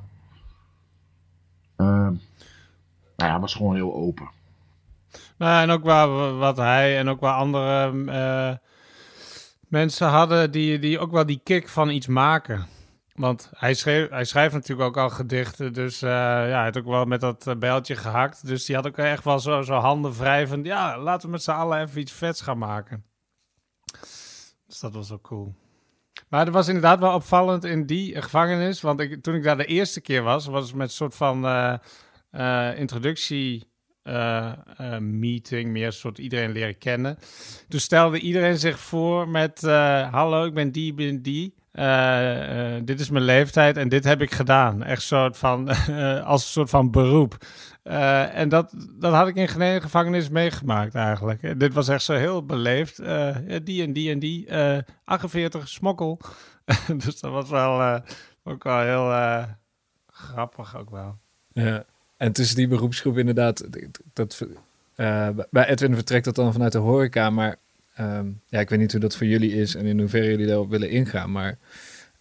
nou ja, was gewoon heel open. Nou, en ook waar, wat hij en ook waar andere mensen hadden die, die ook wel die kick van iets maken. Want hij, schreef, hij schrijft natuurlijk ook al gedichten. Dus uh, ja, hij had ook wel met dat uh, bijltje gehakt. Dus die had ook echt wel zo, zo handen vrij. Ja, laten we met z'n allen even iets vets gaan maken. Dus dat was ook cool. Maar het was inderdaad wel opvallend in die gevangenis. Want ik, toen ik daar de eerste keer was... was het met een soort van uh, introductie... meeting, meer soort iedereen leren kennen. Toen stelde iedereen zich voor met... Hallo, ik ben die, ben die... Uh, uh, dit is mijn leeftijd en dit heb ik gedaan. Echt soort van, uh, als een soort van beroep. en dat, dat had ik in geen gevangenis meegemaakt eigenlijk. Dit was echt zo heel beleefd. die en die en die. 48, smokkel. dus dat was wel ook wel heel grappig ook wel. Ja, en tussen die beroepsgroep inderdaad... Dat, bij Edwin vertrekt dat dan vanuit de horeca, maar Um, ja, ik weet niet hoe dat voor jullie is en in hoeverre jullie daarop willen ingaan. Maar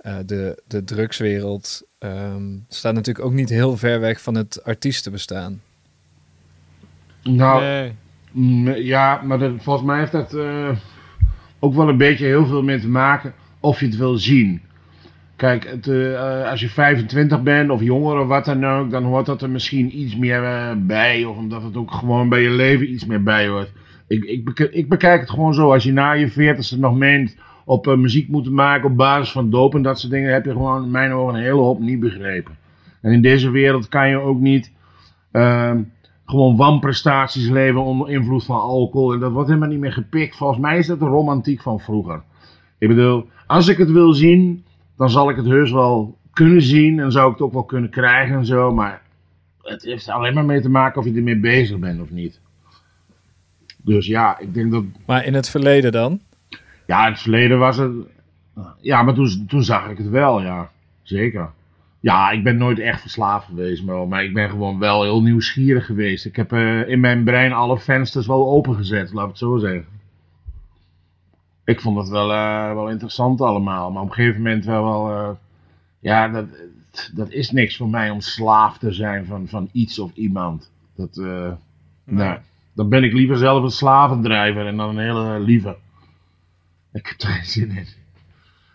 uh, de, de drugswereld um, staat natuurlijk ook niet heel ver weg van het artiestenbestaan. Nou, nee. ja, maar dat, volgens mij heeft dat uh, ook wel een beetje heel veel mee te maken of je het wil zien. Kijk, het, uh, als je 25 bent of jonger of wat dan ook, dan hoort dat er misschien iets meer bij. Of omdat het ook gewoon bij je leven iets meer bij hoort. Ik, ik, ik bekijk het gewoon zo. Als je na je veertigste nog meent op uh, muziek moeten maken op basis van doop en dat soort dingen, heb je gewoon in mijn ogen een hele hoop niet begrepen. En in deze wereld kan je ook niet uh, gewoon wanprestaties leveren onder invloed van alcohol. En dat wordt helemaal niet meer gepikt. Volgens mij is dat de romantiek van vroeger. Ik bedoel, als ik het wil zien, dan zal ik het heus wel kunnen zien en zou ik het ook wel kunnen krijgen en zo. Maar het heeft alleen maar mee te maken of je ermee bezig bent of niet. Dus ja, ik denk dat... Maar in het verleden dan? Ja, in het verleden was het... Ja, maar toen, toen zag ik het wel, ja. Zeker. Ja, ik ben nooit echt verslaafd geweest, maar, maar ik ben gewoon wel heel nieuwsgierig geweest. Ik heb uh, in mijn brein alle vensters wel opengezet, laat ik het zo zeggen. Ik vond het wel, uh, wel interessant allemaal, maar op een gegeven moment wel... wel uh, ja, dat, dat is niks voor mij om slaaf te zijn van, van iets of iemand. Dat, nee. nee. Dan ben ik liever zelf een slavendrijver en dan een hele lieve. Ik heb er geen zin in.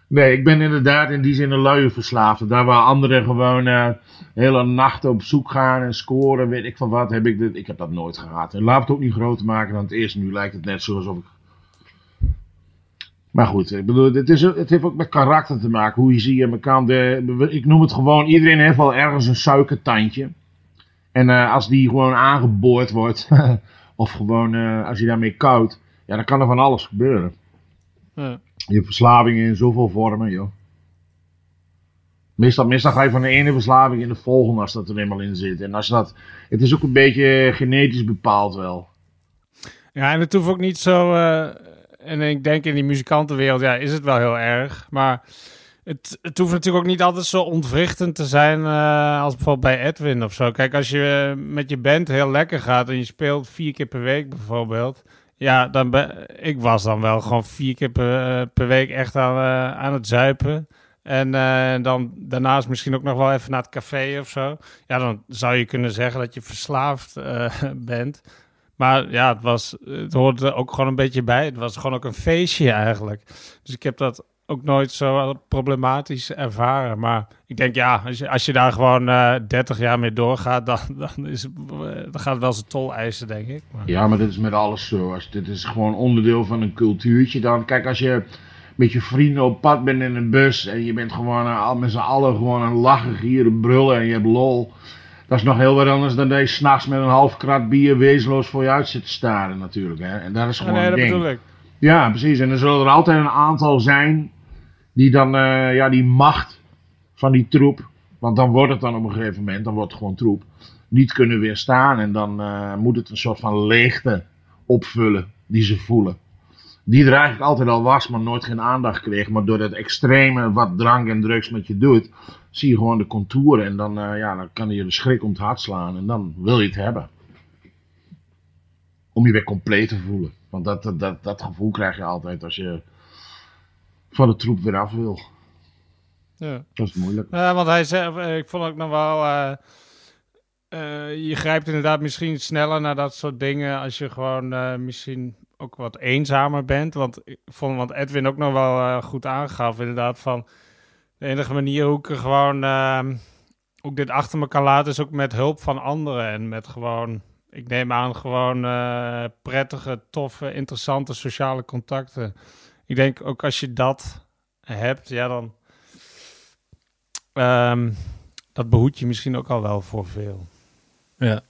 Nee, ik ben inderdaad in die zin een luie verslaafde. Daar waar anderen gewoon uh, hele nachten op zoek gaan en scoren, weet ik van wat, heb ik dit. Ik heb dat nooit gehad. En laat het ook niet groter maken dan het is. Nu lijkt het net zo alsof ik. Maar goed, ik bedoel, het, is, het heeft ook met karakter te maken. Hoe je zie je elkaar. De, ik noem het gewoon, iedereen heeft wel ergens een suikertandje. En uh, als die gewoon aangeboord wordt, of gewoon uh, als je daarmee koud, ja, dan kan er van alles gebeuren. Ja. Je hebt verslavingen in zoveel vormen, joh. Meestal, meestal ga je van de ene verslaving in de volgende als dat er eenmaal in zit. En als dat, het is ook een beetje genetisch bepaald wel. Ja, en het hoeft ook niet zo. Uh, en ik denk in die muzikantenwereld, ja, is het wel heel erg. Maar het, het hoeft natuurlijk ook niet altijd zo ontwrichtend te zijn uh, als bijvoorbeeld bij Edwin of zo. Kijk, als je met je band heel lekker gaat en je speelt vier keer per week bijvoorbeeld. Ja, dan ben, ik was dan wel gewoon vier keer per, per week echt aan, aan het zuipen. En dan daarnaast misschien ook nog wel even naar het café of zo. Ja, dan zou je kunnen zeggen dat je verslaafd bent. Maar ja, het, was, het hoorde ook gewoon een beetje bij. Het was gewoon ook een feestje eigenlijk. Dus ik heb dat ook nooit zo problematisch ervaren. Maar ik denk, ja, als je, als je daar gewoon uh, eh, 30 jaar mee doorgaat, dan, dan, is, dan gaat het wel zijn tol eisen, denk ik. Maar... Ja, maar dit is met alles zo. Als, dit is gewoon onderdeel van een cultuurtje. Dan, kijk, als je met je vrienden op pad bent in een bus en je bent gewoon uh, met z'n allen gewoon aan lachen, gieren, brullen en je hebt lol. Dat is nog heel wat anders dan dat je s'nachts met een half krat bier wezenloos voor je uit zit te staren natuurlijk. Hè? En dat is gewoon ja, nee, dat bedoel ik. Ja, precies. En er zullen er altijd een aantal zijn die dan uh, ja, die macht van die troep, want dan wordt het dan op een gegeven moment, dan wordt het gewoon troep, niet kunnen weerstaan. En dan uh, moet het een soort van leegte opvullen die ze voelen. Die er eigenlijk altijd al was, maar nooit geen aandacht kreeg. Maar door dat extreme wat drank en drugs met je doet, zie je gewoon de contouren. En dan, uh, ja, dan kan je de schrik om het hart slaan. En dan wil je het hebben. Om je weer compleet te voelen. Want dat, dat, dat gevoel krijg je altijd als je van de troep weer af wil. Ja. Dat is moeilijk. Ja, want hij zei, eh, ik vond ook nog wel. Uh, uh, je grijpt inderdaad misschien sneller naar dat soort dingen als je gewoon misschien ook wat eenzamer bent. Want ik vond wat Edwin ook nog wel goed aangaf, inderdaad, van de enige manier hoe ik gewoon ehm, hoe ik dit achter me kan laten is ook met hulp van anderen en met gewoon. Ik neem aan gewoon prettige, toffe, interessante sociale contacten ik denk ook als je dat hebt, ja, dan. Um, dat behoed je misschien ook al wel voor veel. Ja.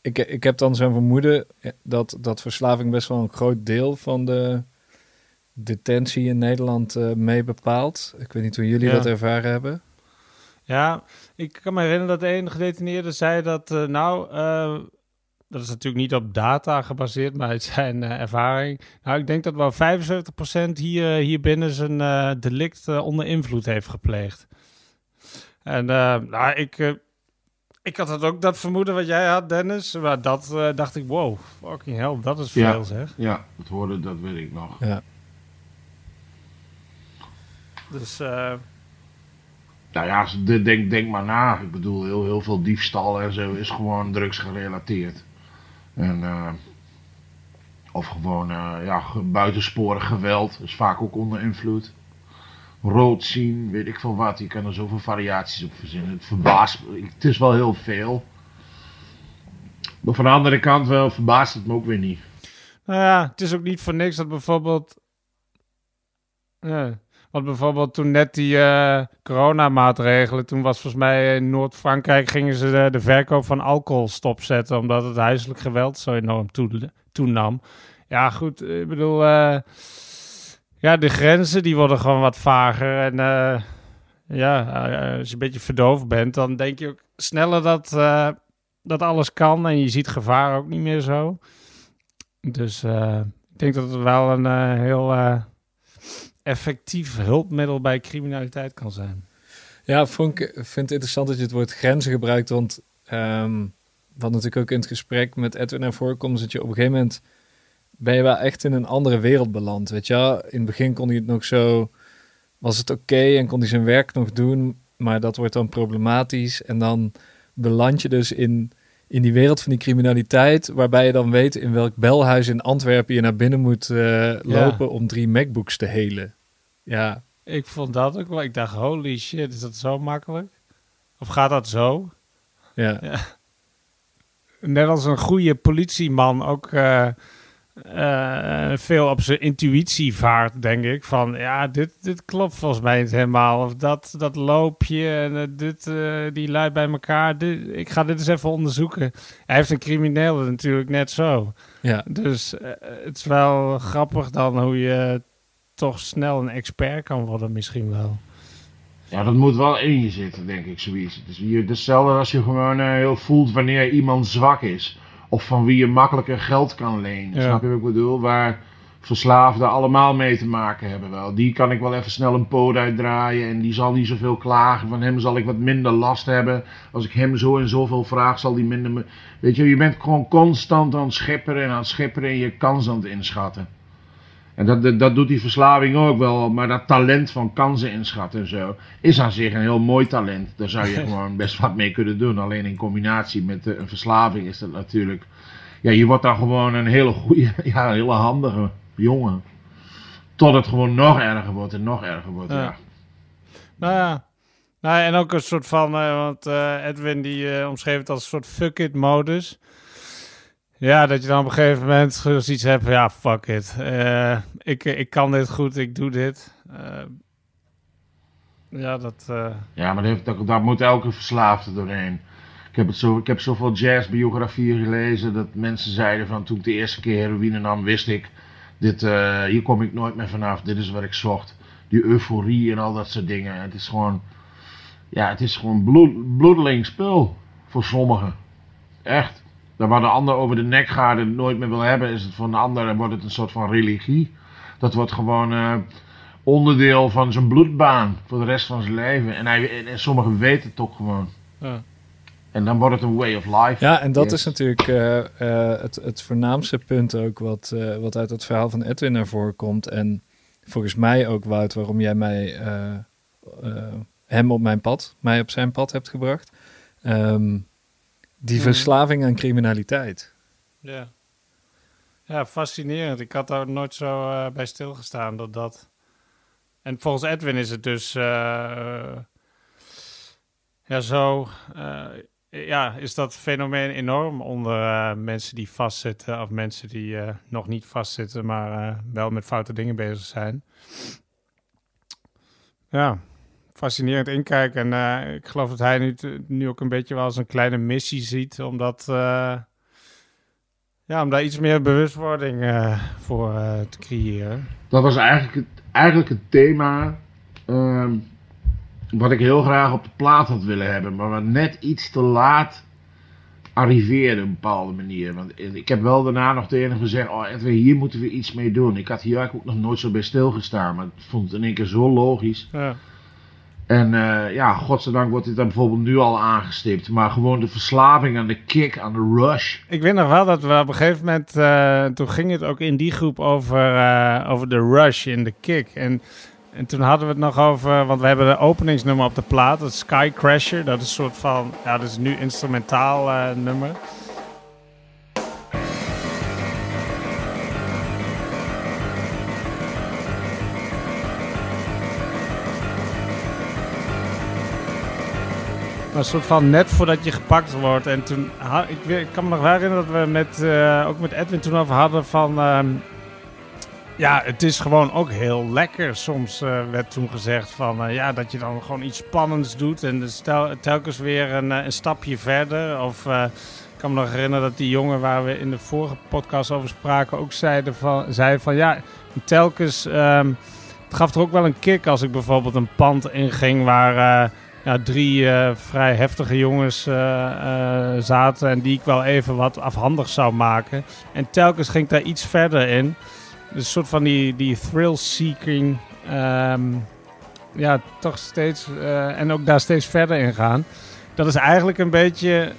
Ik, ik heb dan zo'n vermoeden dat, dat verslaving best wel een groot deel van de detentie in Nederland uh, mee bepaalt. Ik weet niet hoe jullie dat ervaren hebben. Ja, ik kan me herinneren dat een gedetineerde zei dat, uh, nou, uh, dat is natuurlijk niet op data gebaseerd, maar het zijn uh, ervaring. Nou, ik denk dat wel 75% hier, hier binnen zijn uh, delict uh, onder invloed heeft gepleegd. En nou, ik, ik had het ook dat vermoeden wat jij had, Dennis. Maar dat dacht ik, wow, fucking hell, dat is veel ja, zeg. Ja, het hoorde, dat weet ik nog. Ja. Dus... Nou ja, denk, denk maar na. Ik bedoel, heel, heel veel diefstal en zo is gewoon drugs gerelateerd. En, uh, of gewoon uh, ja, buitensporig geweld, is vaak ook onder invloed. Rood zien, weet ik veel wat. Je kan er zoveel variaties op verzinnen. Het verbaast Het is wel heel veel. Maar van de andere kant wel verbaast het me ook weer niet. Nou ja, het is ook niet voor niks dat bijvoorbeeld... Ja, want bijvoorbeeld toen net die uh, coronamaatregelen, toen was volgens mij in Noord-Frankrijk gingen ze de, verkoop van alcohol stopzetten, omdat het huiselijk geweld zo enorm toenam. Ja, goed, ik bedoel, uh, ja, de grenzen die worden gewoon wat vager. En uh, ja, als je een beetje verdoofd bent, dan denk je ook sneller dat, dat alles kan en je ziet gevaar ook niet meer zo. Dus ik denk dat het wel een heel effectief hulpmiddel bij criminaliteit kan zijn. Ja, vond ik vind het interessant dat je het woord grenzen gebruikt, want um, wat natuurlijk ook in het gesprek met Edwin naar voren komt, dat je op een gegeven moment ben je wel echt in een andere wereld beland, weet je In het begin kon hij het nog zo, was het oké en kon hij zijn werk nog doen, maar dat wordt dan problematisch en dan beland je dus in, in die wereld van die criminaliteit, waarbij je dan weet in welk belhuis in Antwerpen je naar binnen moet uh, lopen om drie MacBooks te helen. Ja. Ik vond dat ook wel. Ik dacht, holy shit, is dat zo makkelijk? Of gaat dat zo? Ja. ja. Net als een goede politieman ook uh, eh, veel op zijn intuïtie vaart, denk ik. Van ja, dit, dit klopt volgens mij niet helemaal. Of dat, dat loopje en eh, dit, eh, die luidt bij elkaar. Dit, ik ga dit eens even onderzoeken. Hij heeft een crimineel natuurlijk net zo. Ja. Dus eh, het is wel grappig dan hoe je toch snel een expert kan worden misschien wel. Ja, dat moet wel in je zitten, denk ik, zoiets. Het is hier hetzelfde als je gewoon eh, heel voelt wanneer iemand zwak is. Of van wie je makkelijker geld kan lenen. Ja. Snap je wat ik bedoel? Waar verslaafden allemaal mee te maken hebben wel. Die kan ik wel even snel een poot uitdraaien en die zal niet zoveel klagen. Van hem zal ik wat minder last hebben. Als ik hem zo en zoveel vraag, zal die minder... me- Weet je, je bent gewoon constant aan het schipperen en aan het schipperen en je kans aan het inschatten. En dat, dat, doet die verslaving ook wel. Maar dat talent van kansen inschatten en zo is aan zich een heel mooi talent. Daar zou je gewoon best wat mee kunnen doen. Alleen in combinatie met eh, een verslaving is dat natuurlijk. Ja, je wordt dan gewoon een hele goede, ja, een hele handige jongen. Tot het gewoon nog erger wordt en nog erger wordt. Ja. Ja. Nou ja. Nou, en ook een soort van, eh, want eh, Edwin die omschreef het als een soort fuck it modus. Ja, dat je dan op een gegeven moment zoiets hebt van, ja, fuck it. Eh, ik, ik kan dit goed, ik doe dit. Eh, ja, dat... eh, Ja, maar dat, daar moet elke verslaafde doorheen. Ik heb, het zo, ik heb zoveel jazzbiografieën gelezen dat mensen zeiden van toen ik de eerste keer heroïne nam, wist ik, dit, hier kom ik nooit meer vanaf, dit is wat ik zocht. Die euforie en al dat soort dingen. Het is gewoon, ja, het is gewoon bloed, spul voor sommigen. Echt. Daar waar de ander over de nek gaat en het nooit meer wil hebben, is het voor een ander en wordt het een soort van religie. Dat wordt gewoon eh, onderdeel van zijn bloedbaan voor de rest van zijn leven. En, hij, en, en sommigen weten het ook gewoon. ja. En dan wordt het een way of life. Ja, en dat Yes. is natuurlijk eh, eh, het, het voornaamste punt ook wat, eh, wat uit het verhaal van Edwin naar voren komt. En volgens mij ook, Wout, waarom jij mij, eh, eh, hem op mijn pad, mij op zijn pad hebt gebracht. Ehm, die Mhm. verslaving aan criminaliteit. Ja. Ja, fascinerend. Ik had daar nooit zo eh, bij stilgestaan dat dat... En volgens Edwin is het dus... eh, ja, zo... eh, ja, is dat fenomeen enorm onder mensen die vastzitten... of mensen die nog niet vastzitten, maar wel met foute dingen bezig zijn. Ja, fascinerend inkijken. En eh, ik geloof dat hij nu, nu ook een beetje wel als een kleine missie ziet... omdat... eh, ja, om daar iets meer bewustwording eh, voor te creëren. Dat was eigenlijk het, eigenlijk het thema ehm, wat ik heel graag op de plaat had willen hebben. Maar wat net iets te laat arriveerde op een bepaalde manier. Want ik heb wel daarna nog tegen hem gezegd, oh Edwin, hier moeten we iets mee doen. Ik had hier eigenlijk ook nog nooit zo bij stilgestaan. Maar ik vond het in één keer zo logisch. Ja, En eh, ja, godzijdank wordt dit dan bijvoorbeeld nu al aangestipt. Maar gewoon de verslaving aan de kick, aan de rush. ik weet nog wel dat we op een gegeven moment, eh, toen ging het ook in die groep over, eh, over de rush in de kick. En, en toen hadden we het nog over, want we hebben de openingsnummer op de plaat, dat is Sky Crasher. Dat is een soort van, ja, dat is nu instrumentaal nummer. Maar soort van net voordat je gepakt wordt. En toen, ik, kan me nog wel herinneren dat we met, eh, ook met Edwin toen over hadden van... ehm, ja, het is gewoon ook heel lekker. Soms eh, werd toen gezegd van eh, ja, dat je dan gewoon iets spannends doet. En dus tel, telkens weer een, een stapje verder. Of ik kan me nog herinneren dat die jongen waar we in de vorige podcast over spraken ook zeiden van, zei van ja, telkens... ehm, het gaf er ook wel een kick als ik bijvoorbeeld een pand inging waar... ja, drie eh, vrij heftige jongens eh, eh, zaten en die ik wel even wat afhandig zou maken. En telkens ging ik daar iets verder in. Dus een soort van die, die thrill-seeking, ehm, ja, toch steeds, en ook daar steeds verder in gaan. Dat is eigenlijk een beetje,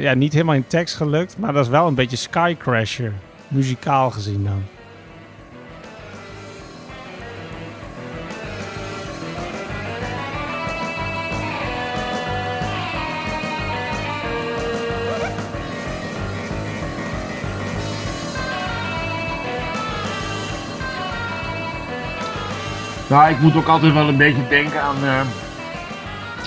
ja, niet helemaal in tekst gelukt, maar dat is wel een beetje Sky Crasher, muzikaal gezien dan. Nou, ik moet ook altijd wel een beetje denken aan, eh,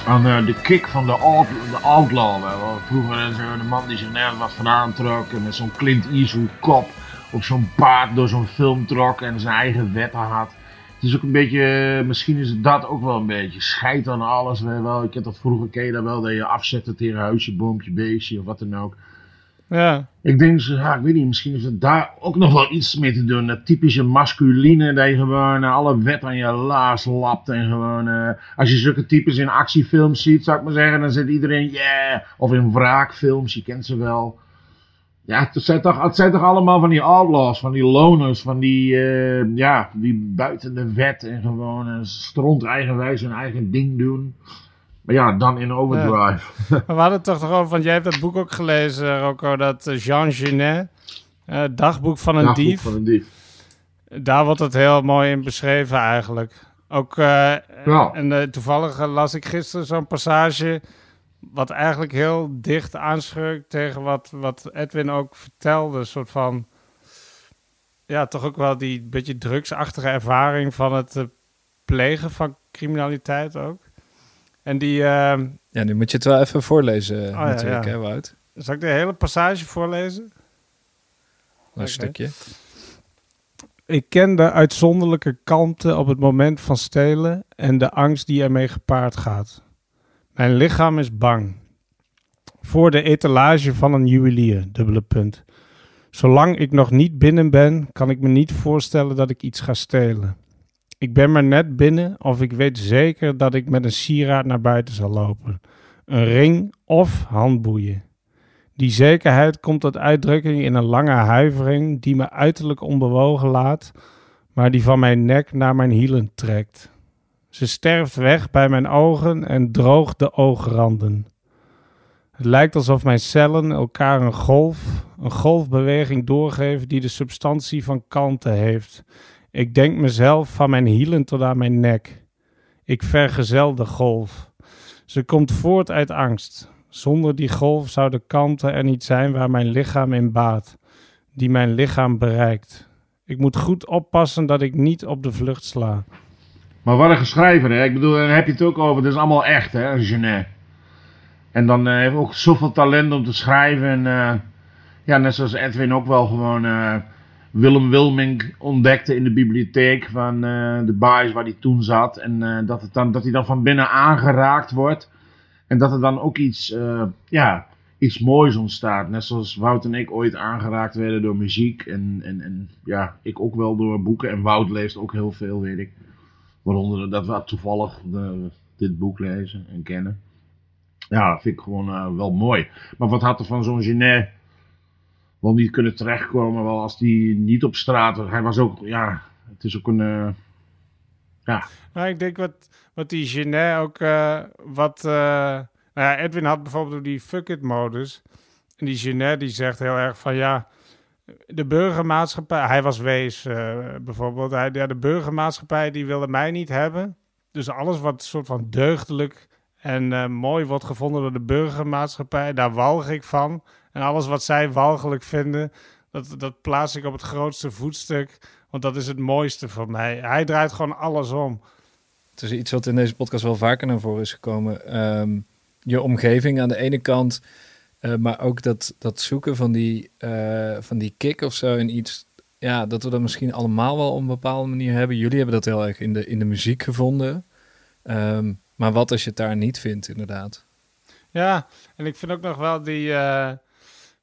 aan eh, de kick van de, out, de Outlaw. Wel. Vroeger eh, zo de man die zich nergens wat van aantrok en met zo'n Clint Eastwood kop op zo'n paard door zo'n film trok en zijn eigen wetten had. Het is ook een beetje, misschien is dat ook wel een beetje. Scheid aan alles. Wel. Ik heb dat vroeger, ken je dat wel, dat je afzetten tegen huisje, boompje, beestje of wat dan ook. Ja. Ik denk, ja, ik weet niet, misschien is het daar ook nog wel iets mee te doen. Dat typische masculine, dat je gewoon uh, alle wet aan je laars lapt. En gewoon, uh, als je zulke types in actiefilms ziet, zou ik maar zeggen, dan zit iedereen, yeah. Of in wraakfilms, je kent ze wel. Ja, het zijn toch, het zijn toch allemaal van die outlaws, van die loners, van die, uh, ja, die buiten de wet en gewoon uh, stront eigenwijs hun eigen ding doen. Maar ja, dan in overdrive. Ja. We hadden het toch erover, want jij hebt dat boek ook gelezen, Rocco, dat uh, Jean Genet, uh, Dagboek van een Dagboek dief. van een dief. Daar wordt het heel mooi in beschreven eigenlijk. Ook, uh, Ja. en toevallig las ik gisteren zo'n passage, wat eigenlijk heel dicht aanschurkt tegen wat, wat Edwin ook vertelde. Een soort van, ja, toch ook wel die beetje drugsachtige ervaring van het eh, plegen van criminaliteit ook. En die... Uh, ja, nu moet je het wel even voorlezen oh, natuurlijk, ja, ja. hè Wout? Zal ik de hele passage voorlezen? Een stukje. Ik ken de uitzonderlijke kalmte op het moment van stelen en de angst die ermee gepaard gaat. Mijn lichaam is bang. Voor de etalage van een juwelier, dubbele punt. Zolang ik nog niet binnen ben, kan ik me niet voorstellen dat ik iets ga stelen. Ik ben maar net binnen of ik weet zeker dat ik met een sieraad naar buiten zal lopen. Een ring of handboeien. Die zekerheid komt tot uitdrukking in een lange huivering die me uiterlijk onbewogen laat, maar die van mijn nek naar mijn hielen trekt. Ze sterft weg bij mijn ogen en droogt de oogranden. Het lijkt alsof mijn cellen elkaar een golf, een golfbeweging doorgeven die de substantie van kalmte heeft. Ik denk mezelf van mijn hielen tot aan mijn nek. Ik vergezel de golf. Ze komt voort uit angst. Zonder die golf zou de er niet zijn waar mijn lichaam in baat, die mijn lichaam bereikt. Ik moet goed oppassen dat ik niet op de vlucht sla. Maar wat een schrijver, hè? Ik bedoel, dan heb je het ook over, dat is allemaal echt, hè, Genet. En dan uh, heeft ook zoveel talent om te schrijven. En uh, ja, net zoals Edwin ook wel gewoon uh, Willem Wilming ontdekte in de bibliotheek van de baas waar hij toen zat. En dat, het dan, dat hij dan van binnen aangeraakt wordt. En dat er dan ook iets, ja, iets moois ontstaat. Net zoals Wout en ik ooit aangeraakt werden door muziek. En, en, en ja, ik ook wel door boeken. En Wout leest ook heel veel, weet ik. Waaronder dat we toevallig dit boek lezen en kennen. Ja, vind ik gewoon wel mooi. Maar wat had er van zo'n Genet wel niet kunnen terechtkomen? Wel als die niet op straat. Hij was ook, ja, het is ook een. Uh, ja. Nou, ik denk wat, wat die Genet ook. Uh, wat. nou ja, Edwin had bijvoorbeeld die fuck it modus. En die Genet die zegt heel erg van ja. De burgermaatschappij, hij was wees bijvoorbeeld. Hij, ja, de burgermaatschappij die wilde mij niet hebben. Dus alles wat soort van deugdelijk en mooi wordt gevonden door de burgermaatschappij, daar walg ik van. En alles wat zij walgelijk vinden, dat, dat plaats ik op het grootste voetstuk. Want dat is het mooiste voor mij. Hij draait gewoon alles om. Het is iets wat in deze podcast wel vaker naar voren is gekomen. Um, je omgeving aan de ene kant, uh, maar ook dat, dat zoeken van die, uh, van die kick of zo in iets. Ja, dat we dat misschien allemaal wel op een bepaalde manier hebben. Jullie hebben dat heel erg in de, in de muziek gevonden. Um, maar wat als je het daar niet vindt, inderdaad? Ja, en ik vind ook nog wel die. Uh,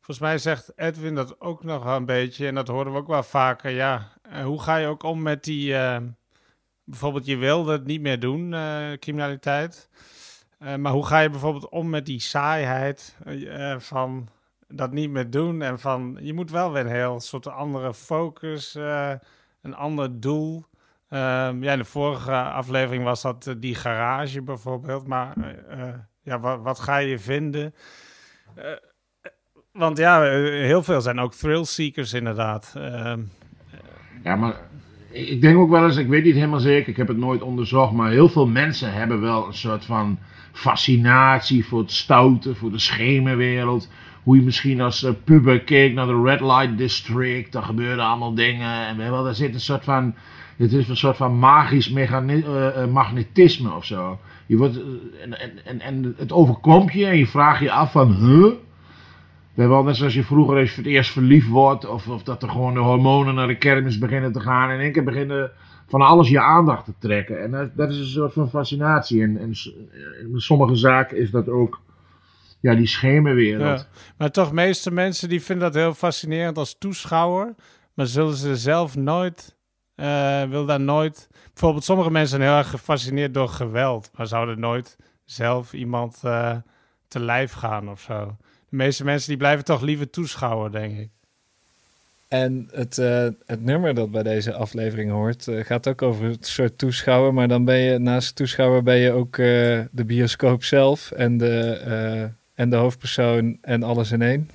volgens mij zegt Edwin dat ook nog wel een beetje. En dat horen we ook wel vaker. Ja, uh, hoe ga je ook om met die. Uh, bijvoorbeeld, je wilde het niet meer doen, criminaliteit. maar hoe ga je bijvoorbeeld om met die saaiheid van dat niet meer doen? En van je moet wel weer een heel soort andere focus, een ander doel. Um, ja, in de vorige aflevering was dat die garage bijvoorbeeld. Maar ja, wat, wat, ga je vinden? Want ja, heel veel zijn ook thrill seekers inderdaad. Um, ja, maar ik denk ook wel eens, ik weet niet helemaal zeker, ik heb het nooit onderzocht, maar heel veel mensen hebben wel een soort van fascinatie voor het stoute, voor de schemerwereld. Hoe je misschien als uh, puber keek naar de Red Light District, daar gebeurden allemaal dingen. En wel, daar zit een soort van het is een soort van magisch uh, magnetisme of zo. Je wordt, en, en, en het overkomt je en je vraagt je af van, huh? Hebben wel net zoals je vroeger eens voor het eerst verliefd wordt. Of, of dat er gewoon de hormonen naar de kermis beginnen te gaan. En in één keer beginnen van alles je aandacht te trekken. En dat, dat is een soort van fascinatie. En, en in sommige zaken is dat ook ja, die schemerwereld. Maar toch, meeste mensen die vinden dat heel fascinerend als toeschouwer. Maar zullen ze zelf nooit, uh, wil daar nooit... Bijvoorbeeld sommige mensen zijn heel erg gefascineerd door geweld. Maar zouden nooit zelf iemand uh, te lijf gaan of zo. De meeste mensen die blijven toch liever toeschouwer, denk ik. En het, uh, het nummer dat bij deze aflevering hoort, uh, gaat ook over het soort toeschouwer. Maar dan ben je naast toeschouwer ben je ook uh, de bioscoop zelf en de, en de hoofdpersoon en alles in één.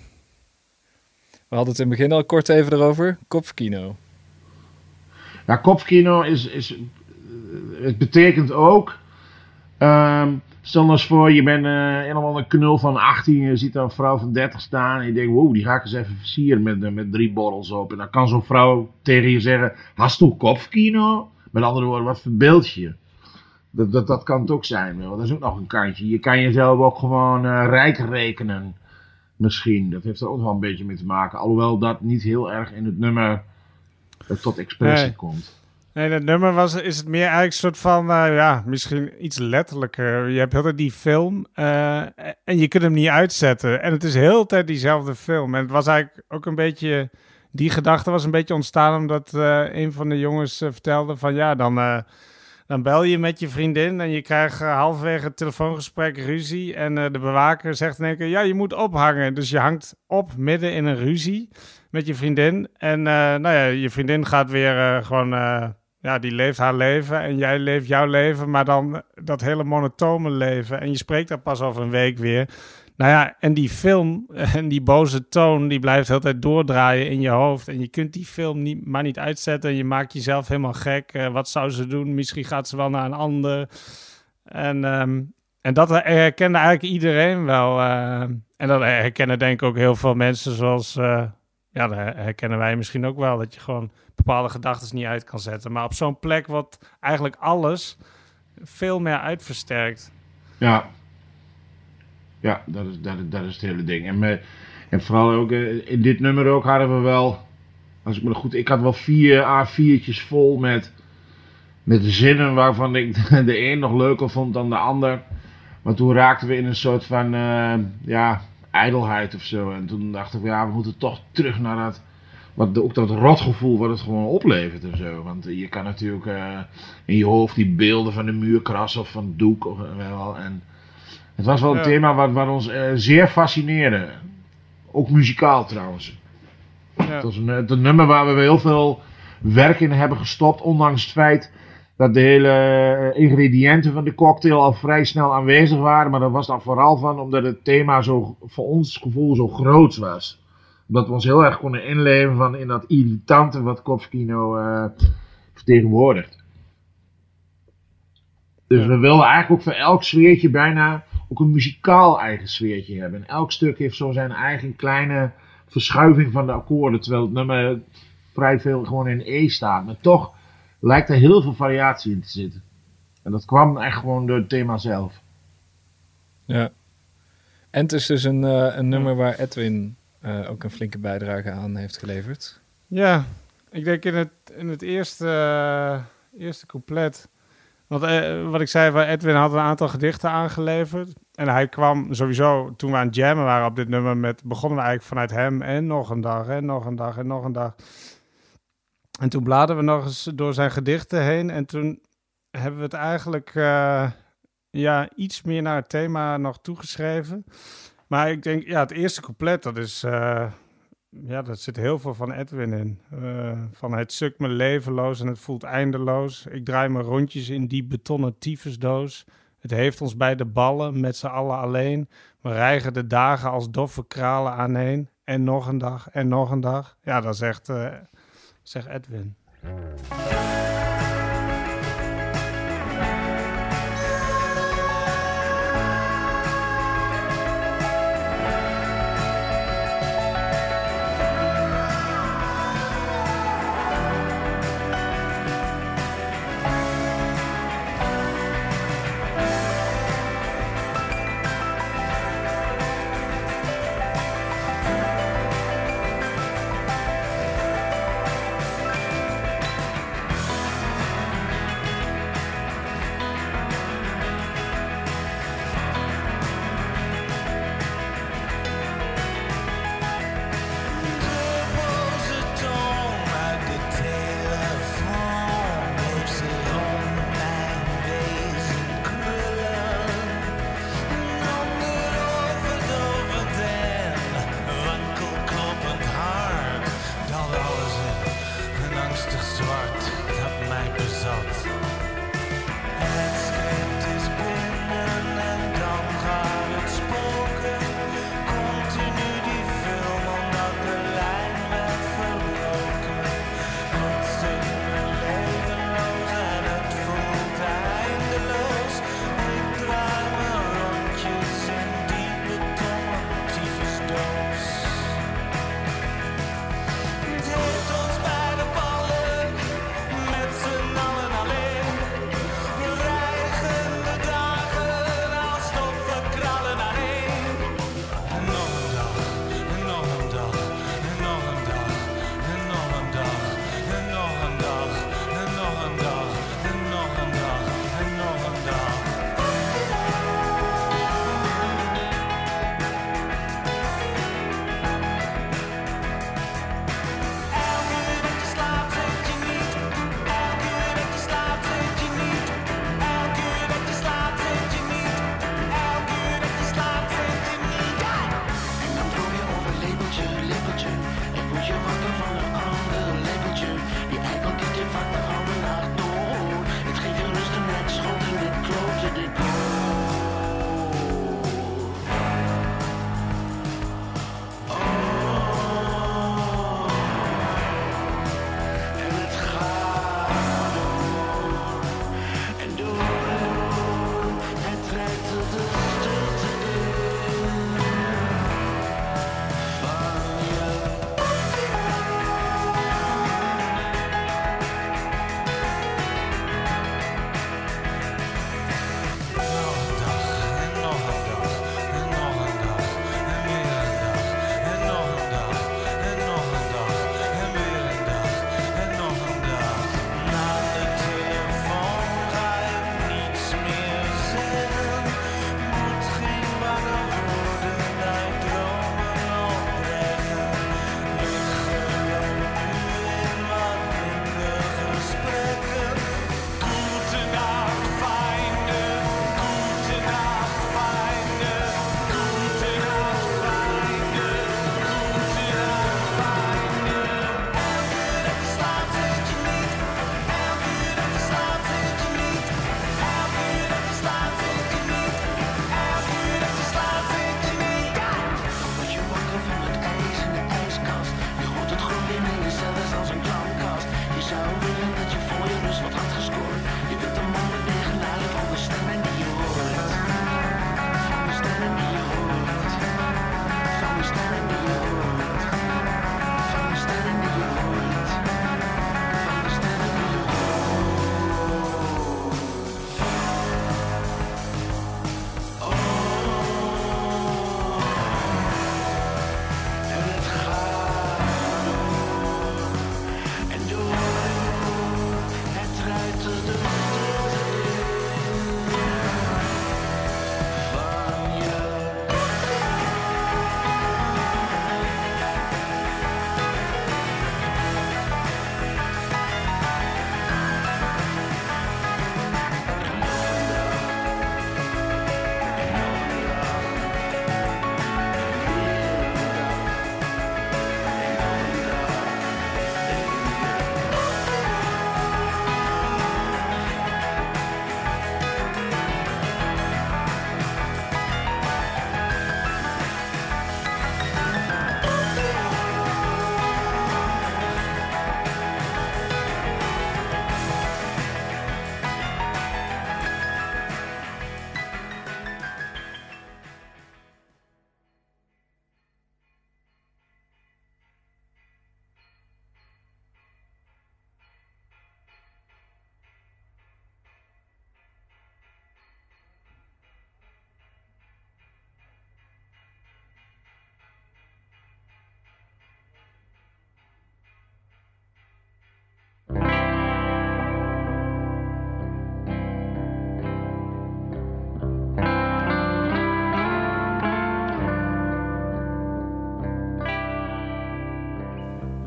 We hadden het in het begin al kort even erover. Kopfkino. Ja, kopfkino is, is het betekent ook um, Stel nou eens voor, je bent uh, een of andere knul van 18, je ziet een vrouw van 30 staan en je denkt, wow, die ga ik eens even versieren met, uh, met drie borrels op. En dan kan zo'n vrouw tegen je zeggen, hast du kopfkino? Met andere woorden, wat verbeeld je? Dat, dat, dat kan het ook zijn, dat is ook nog een kantje. Je kan jezelf ook gewoon uh, rijk rekenen, misschien. Dat heeft er ook wel een beetje mee te maken, alhoewel dat niet heel erg in het nummer tot expressie nee. komt. Nee, dat nummer was, is het meer eigenlijk een soort van, uh, ja, misschien iets letterlijker. Je hebt heel die film uh, en je kunt hem niet uitzetten. En het is heel de tijd diezelfde film. En het was eigenlijk ook een beetje, die gedachte was een beetje ontstaan omdat uh, een van de jongens vertelde van, ja, dan, dan bel je met je vriendin en je krijgt halverwege het telefoongesprek ruzie. En de bewaker zegt in één keer, ja, je moet ophangen. Dus je hangt op midden in een ruzie met je vriendin. En nou ja, je vriendin gaat weer gewoon ja, die leeft haar leven en jij leeft jouw leven, maar dan dat hele monotone leven. En je spreekt daar pas over een week weer. Nou ja, en die film en die boze toon, die blijft altijd doordraaien in je hoofd. En je kunt die film niet, maar niet uitzetten. En je maakt jezelf helemaal gek. Uh, wat zou ze doen? Misschien gaat ze wel naar een ander. En, um, en dat herkende eigenlijk iedereen wel. Uh, en dat herkennen denk ik ook heel veel mensen zoals... Uh, ja, dat herkennen wij misschien ook wel. Dat je gewoon bepaalde gedachten niet uit kan zetten. Maar op zo'n plek wat eigenlijk alles veel meer uitversterkt. Ja, ja dat, is, dat, is het hele ding. En, en vooral ook eh, in dit nummer ook hadden we wel, als ik me goed, ik had wel vier A4'tjes vol met, met zinnen waarvan ik de een nog leuker vond dan de ander. Maar toen raakten we in een soort van, uh, ja, ijdelheid of zo. En toen dachten we, ja, we moeten toch terug naar dat wat ook dat rotgevoel wat het gewoon oplevert en zo. Want je kan natuurlijk uh, in je hoofd die beelden van de muur krassen of van het doek. Of, wel. En het was wel een ja. thema wat, wat ons uh, zeer fascineerde. Ook muzikaal trouwens. Ja. Het was een, een, nummer waar we heel veel werk in hebben gestopt. Ondanks het feit dat de hele ingrediënten van de cocktail al vrij snel aanwezig waren. Maar dat was dan vooral van omdat het thema zo, voor ons gevoel zo groot was dat we ons heel erg konden inleven van in dat irritante wat Kopskino uh, vertegenwoordigt. Dus we wilden eigenlijk ook voor elk sfeertje bijna ook een muzikaal eigen sfeertje hebben. En elk stuk heeft zo zijn eigen kleine verschuiving van de akkoorden. Terwijl het nummer vrij veel gewoon in E staat. Maar toch lijkt er heel veel variatie in te zitten. En dat kwam echt gewoon door het thema zelf. Ja. En het is dus een, uh, een nummer waar Edwin uh, ook een flinke bijdrage aan heeft geleverd. Ja, ik denk in het, in het eerste, uh, eerste couplet. Want uh, wat ik zei, Edwin had een aantal gedichten aangeleverd. En hij kwam sowieso, toen we aan het jammen waren op dit nummer, met, begonnen we eigenlijk vanuit hem en nog een dag en nog een dag en nog een dag. En toen bladerden we nog eens door zijn gedichten heen. En toen hebben we het eigenlijk ja, iets meer naar het thema nog toegeschreven. Maar ik denk, ja, het eerste couplet, dat is... Uh, ja, dat zit heel veel van Edwin in. Uh, van het sukt me levenloos en het voelt eindeloos. Ik draai me rondjes in die betonnen tyfusdoos. Het heeft ons bij de ballen, met z'n allen alleen. We rijgen de dagen als doffe kralen aaneen. En nog een dag, en nog een dag. Ja, dat zegt, uh, zegt Edwin.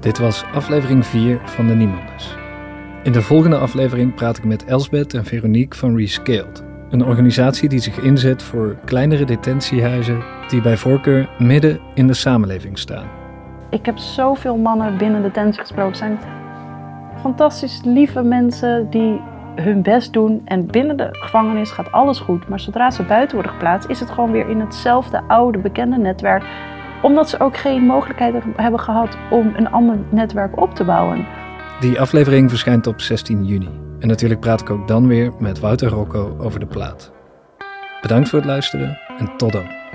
Dit was aflevering 4 van de Niemanders. In de volgende aflevering praat ik met Elsbeth en Veronique van Rescaled. Een organisatie die zich inzet voor kleinere detentiehuizen die bij voorkeur midden in de samenleving staan. Ik heb zoveel mannen binnen de tent gesproken. Zijn fantastisch lieve mensen die hun best doen. En binnen de gevangenis gaat alles goed. Maar zodra ze buiten worden geplaatst, is het gewoon weer in hetzelfde oude bekende netwerk. Omdat ze ook geen mogelijkheid hebben gehad om een ander netwerk op te bouwen. Die aflevering verschijnt op 16 juni. En natuurlijk praat ik ook dan weer met Wouter Rocco over de plaat. Bedankt voor het luisteren en tot dan.